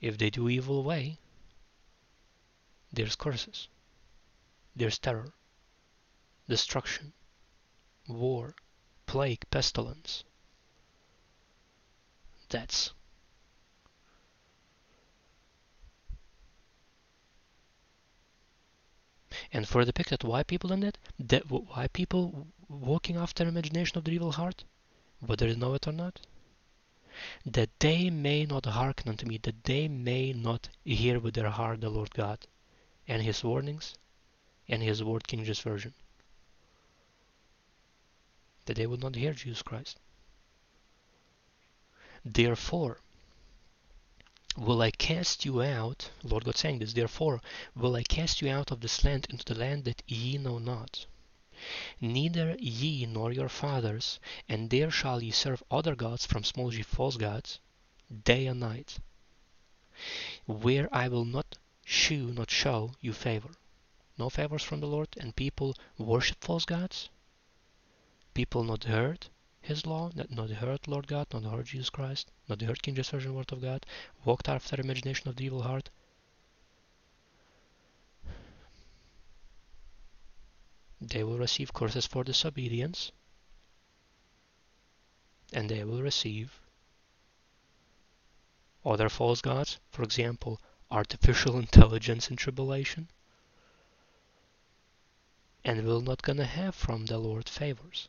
if they do evil way, there's curses, there's terror, destruction, war, plague, pestilence. That's and for the depicted why people in it, that why people walking after imagination of the evil heart, whether they know it or not that they may not hearken unto me, that they may not hear with their heart the Lord God and his warnings and his word King James Version. That they would not hear Jesus Christ. Therefore, will I cast you out, Lord God saying this, therefore will I cast you out of this land into the land that ye know not neither ye nor your fathers, and there shall ye serve other gods from small g false gods, day and night, where I will not shew, not show you favor. No favors from the Lord, and people worship false gods. People not heard His law, not, not heard Lord God, not the heard Jesus Christ, not the heard King James Version Word of God, walked after imagination of the evil heart, they will receive curses for disobedience and they will receive other false gods, for example, artificial intelligence in tribulation, and will not gonna have from the Lord favors.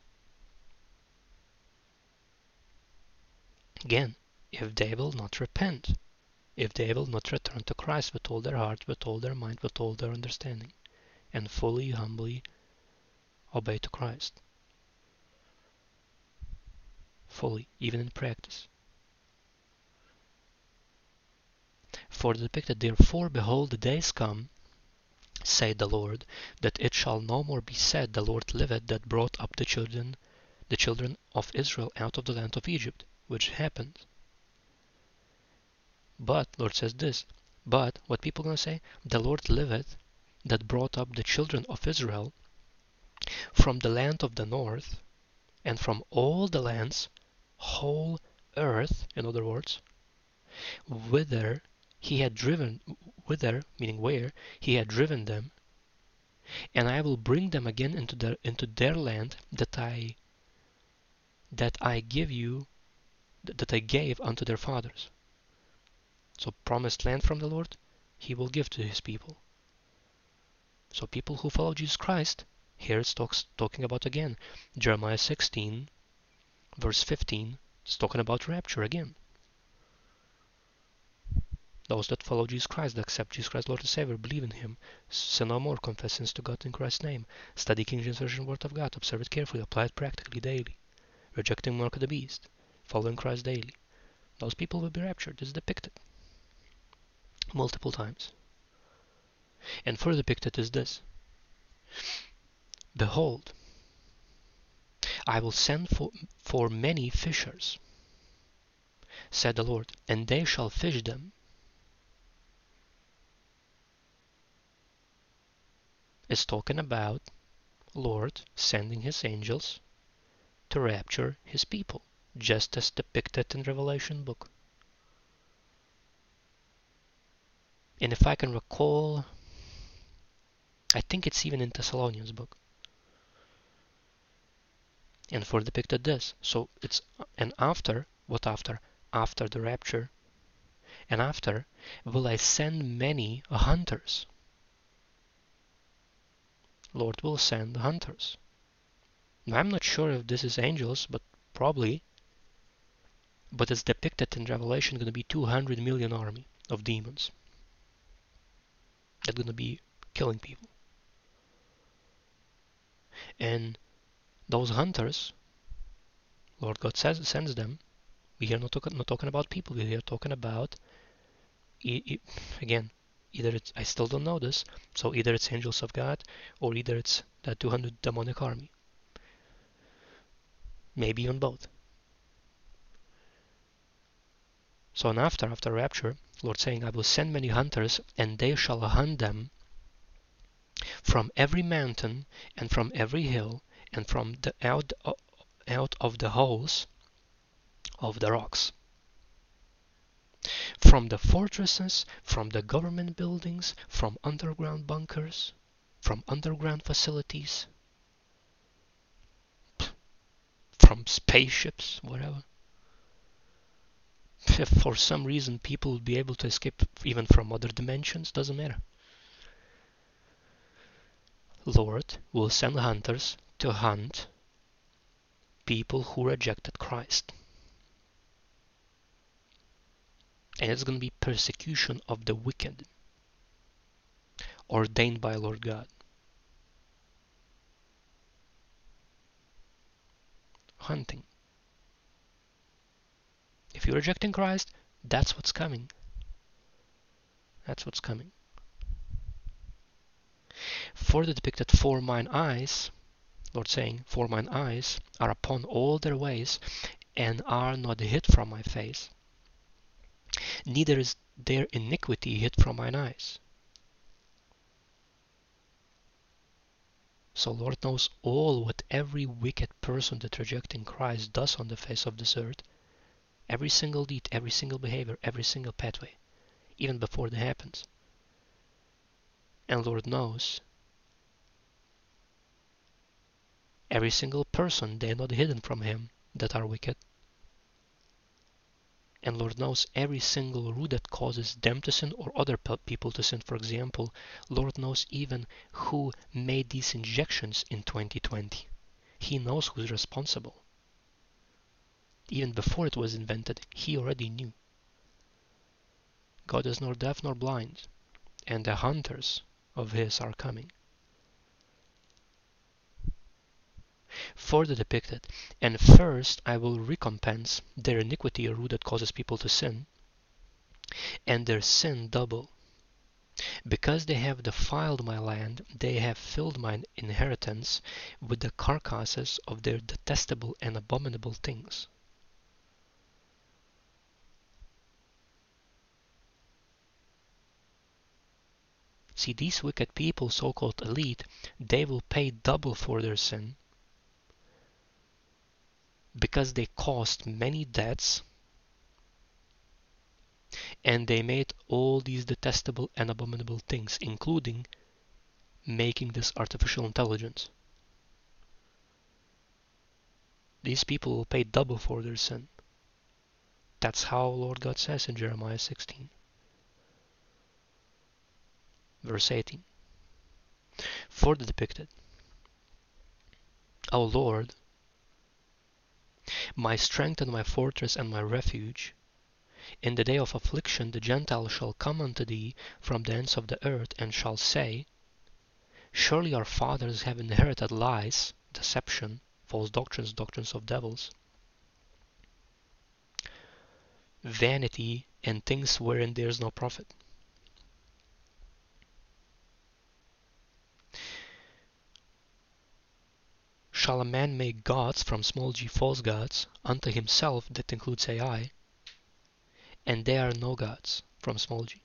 Again, if they will not repent, if they will not return to Christ with all their heart, with all their mind, with all their understanding, and fully, humbly obey to Christ. Fully, even in practice. For the depicted, therefore, behold, the days come, saith the Lord, that it shall no more be said, The Lord liveth, that brought up the children, the children of Israel out of the land of Egypt, which happened. But, Lord says this, but what people gonna say? The Lord liveth, that brought up the children of Israel from the land of the north, and from all the lands, whole earth, in other words, whither he had driven, whither, meaning where, he had driven them, and I will bring them again into their into their land that I that I give you that I gave unto their fathers. So promised land from the Lord, he will give to his people. So people who follow Jesus Christ, here it's talks, talking about again. Jeremiah 16, verse 15, it's talking about rapture again. Those that follow Jesus Christ, that accept Jesus Christ Lord and Savior, believe in Him, sin no more, confess sins to God in Christ's name, study King James Version Word of God, observe it carefully, apply it practically daily, rejecting mark of the beast, following Christ daily. Those people will be raptured. Is depicted multiple times. And further depicted is this Behold, I will send for, for many fishers, said the Lord, and they shall fish them. Is talking about Lord sending his angels to rapture his people, just as depicted in Revelation book. And if I can recall, I think it's even in Thessalonians book. And for depicted this. So it's and after what after? After the rapture. And after will I send many hunters. Lord will send hunters. Now, I'm not sure if this is angels, but probably. But it's depicted in Revelation going to be 200 million army of demons. That's going to be killing people. And those hunters, Lord God says, sends them. We are not, talk, not talking about people. We are talking about, e e again, either it's, I still don't know this, so either it's angels of God or either it's that 200 demonic army. Maybe on both. So and after, after rapture, Lord saying, I will send many hunters, and they shall hunt them from every mountain and from every hill and from the out, out of the holes of the rocks. From the fortresses, from the government buildings, from underground bunkers, from underground facilities, from spaceships, whatever for some reason people would be able to escape even from other dimensions, doesn't matter. Lord will send hunters to hunt people who rejected Christ. And it's going to be persecution of the wicked ordained by Lord God. Hunting. If you're rejecting Christ, that's what's coming. That's what's coming. Further depicted, for mine eyes, Lord saying, for mine eyes are upon all their ways, and are not hid from my face. Neither is their iniquity hid from mine eyes. So Lord knows all what every wicked person that rejecting Christ does on the face of this earth, every single deed, every single behavior, every single pathway, even before it happens. And Lord knows every single person, they are not hidden from Him that are wicked. And Lord knows every single root that causes them to sin or other people to sin. For example, Lord knows even who made these injections in 2020. He knows who's responsible. Even before it was invented, he already knew. God is nor deaf nor blind, and the hunters of his are coming. Further depicted, and first I will recompense their iniquity a root that causes people to sin, and their sin double. Because they have defiled my land, they have filled mine inheritance with the carcasses of their detestable and abominable things. See, these wicked people, so called elite, they will pay double for their sin because they caused many deaths and they made all these detestable and abominable things, including making this artificial intelligence. These people will pay double for their sin. That's how Lord God says in Jeremiah 16. Verse 18. Further depicted. O Lord, my strength and my fortress and my refuge, in the day of affliction the Gentiles shall come unto thee from the ends of the earth, and shall say, Surely our fathers have inherited lies, deception, false doctrines, doctrines of devils, vanity, and things wherein there is no profit. Shall a man make gods from small g false gods unto himself that includes AI, and they are no gods from small g.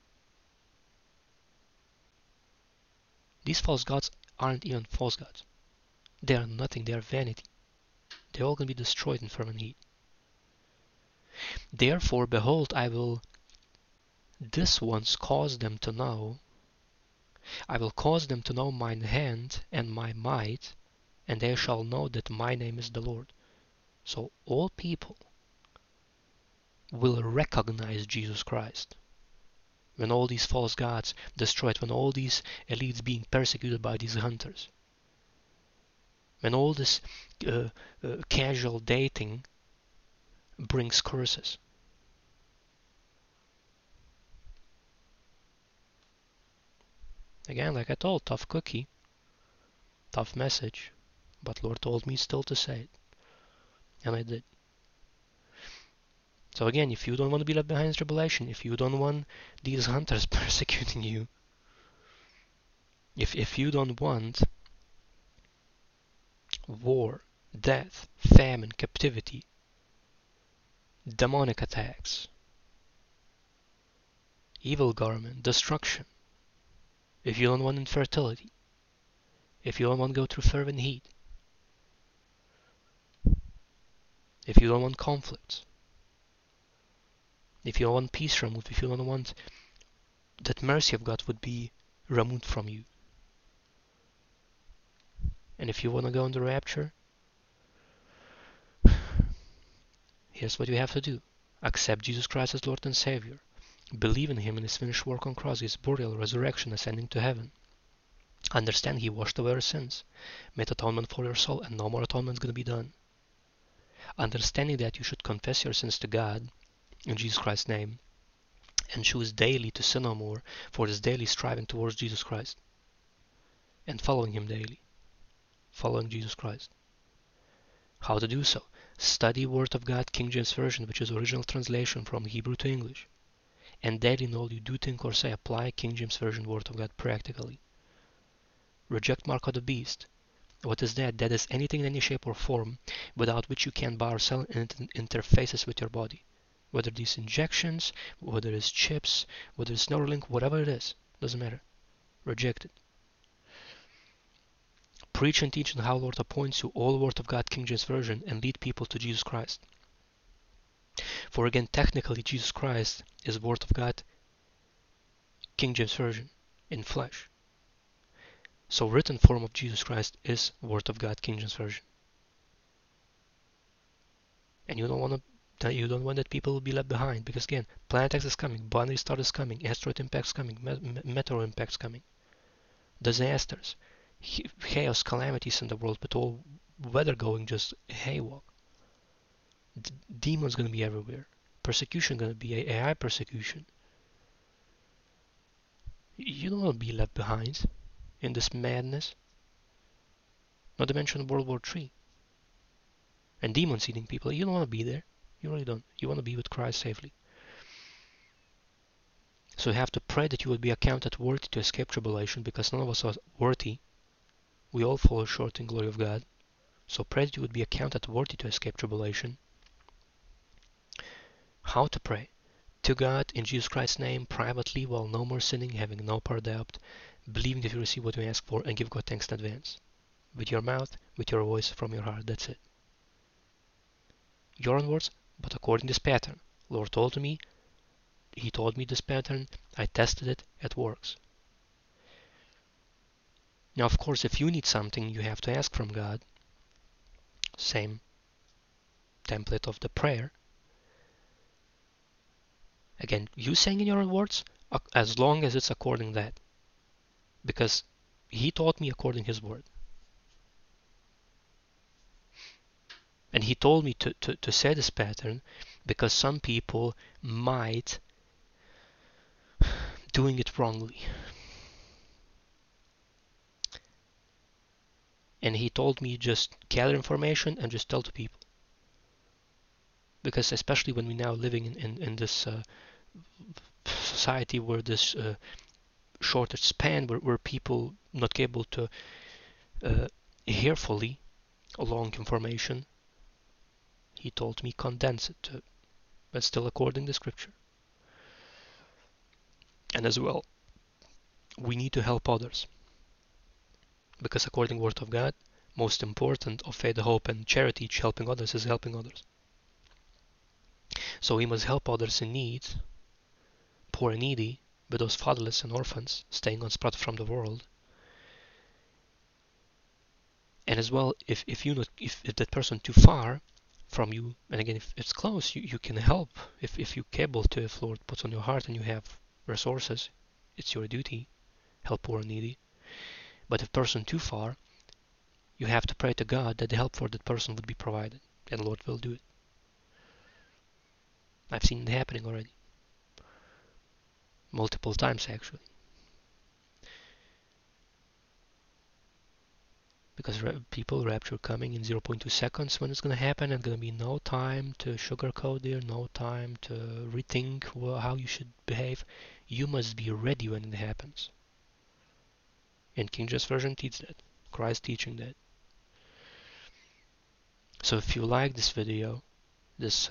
These false gods aren't even false gods. They are nothing, they are vanity. They're all going to be destroyed in fervent heat. Therefore, behold, I will this once cause them to know. I will cause them to know mine hand and my might, and they shall know that my name is the Lord. So all people will recognize Jesus Christ. When all these false gods destroyed, when all these elites being persecuted by these hunters, when all this uh, uh, casual dating brings curses. Again, like I told, tough cookie, tough message, but Lord told me still to say it, and I did. So again, if you don't want to be left behind in tribulation, if you don't want these hunters persecuting you, if if you don't want war, death, famine, captivity, demonic attacks, evil government, destruction, if you don't want infertility, if you don't want to go through fervent heat, if you don't want conflict, if you don't want peace removed, if you don't want that mercy of God would be removed from you. And if you want to go in the rapture, here's what you have to do. Accept Jesus Christ as Lord and Savior. Believe in Him and His finished work on cross, His burial, resurrection, ascending to heaven. Understand He washed away our sins, made atonement for your soul, and no more atonement is going to be done. Understanding that you should confess your sins to God in Jesus Christ's name and choose daily to sin no more for this daily striving towards Jesus Christ and following Him daily, following Jesus Christ. How to do so? Study Word of God King James Version, which is original translation from Hebrew to English, and daily in all you do think or say apply King James Version Word of God practically. Reject mark of the beast. What is that? That is anything in any shape or form without which you can't buy or sell and it interfaces with your body whether these injections, whether it's chips, whether it's Neuralink, whatever it is, doesn't matter. Reject it. Preach and teach on how Lord appoints you all Word of God King James Version and lead people to Jesus Christ. For again, technically, Jesus Christ is Word of God King James Version in flesh. So written form of Jesus Christ is Word of God King James Version. And you don't want to that you don't want that people will be left behind because again planet X is coming binary star is coming asteroid impacts coming meteor impacts coming disasters chaos calamities in the world but all weather going just haywire demons going to be everywhere. Persecution going to be AI persecution. You don't want to be left behind in this madness. Not to mention World War III. And demons eating people. You don't want to be there. You really don't. You want to be with Christ safely. So you have to pray that you will be accounted worthy to escape tribulation because none of us are worthy. We all fall short in glory of God. So pray that you would be accounted worthy to escape tribulation. How to pray? To God in Jesus Christ's name, privately, while no more sinning, having no part doubt, believing that you receive what you ask for, and give God thanks in advance. With your mouth, with your voice, from your heart. That's it. Your own words, but according to this pattern. Lord told me, He told me this pattern, I tested it, it works. Now, of course, if you need something, you have to ask from God. Same template of the prayer. Again, you saying in your own words, as long as it's according that. Because he taught me according his word. And he told me to, to, to say this pattern because some people might doing it wrongly. And he told me just gather information and just tell to people. Because especially when we're now living in, in, in this uh, society where this uh, shorter span where, where people not able to uh, hear fully long information he told me condense it to, but still according to scripture. And as well, we need to help others. Because according word of God, most important of faith, hope, and charity, each helping others is helping others. So we must help others in need, poor and needy, widows, fatherless, and orphans, staying unspotted from the world. And as well, if, if you not if, if that person too far, from you. And again, if it's close, you, you can help. If, if you're able to, if Lord puts on your heart and you have resources, it's your duty. Help poor and needy. But if person too far, you have to pray to God that the help for that person would be provided. And Lord will do it. I've seen it happening already. Multiple times actually. because people rapture coming in 0.2 seconds when it's going to happen and going to be no time to sugarcoat there no time to rethink how you should behave. You must be ready when it happens. And king james version teaches that. Christ teaching that. So if you like this video this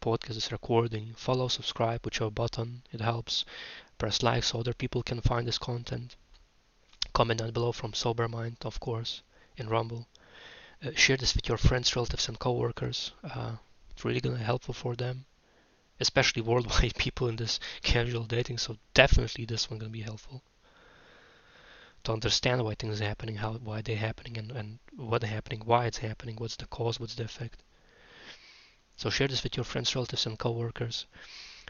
podcast is recording follow subscribe your button it helps press like so other people can find this content comment down below from sober mind of course in Rumble. Uh, share this with your friends, relatives, and coworkers. Uh, it's really gonna be helpful for them, especially worldwide people in this casual dating. So definitely this one gonna be helpful to understand why things are happening, how why they're happening, and, and what happening, why it's happening, what's the cause, what's the effect. So share this with your friends, relatives, and coworkers.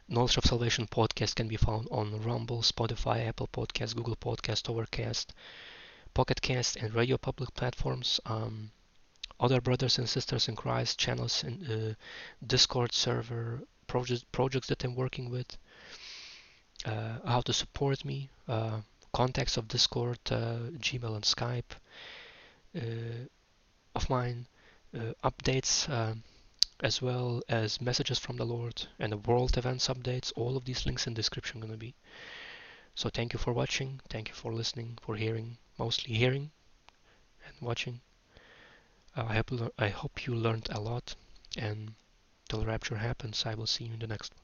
Knowledge of Salvation podcast can be found on Rumble, Spotify, Apple Podcasts, Google Podcast, Overcast, Pocket Cast and Radio Public platforms. Um, other brothers and sisters in Christ channels and uh, Discord server projects projects that I'm working with. Uh, how to support me, uh, contacts of Discord, uh, Gmail and Skype uh, of mine, uh, updates as well as messages from the Lord and the world events updates. All of these links in description gonna be. So thank you for watching, thank you for listening, for hearing, mostly hearing and watching. Uh, I hope I hope you learned a lot, and till rapture happens, I will see you in the next one.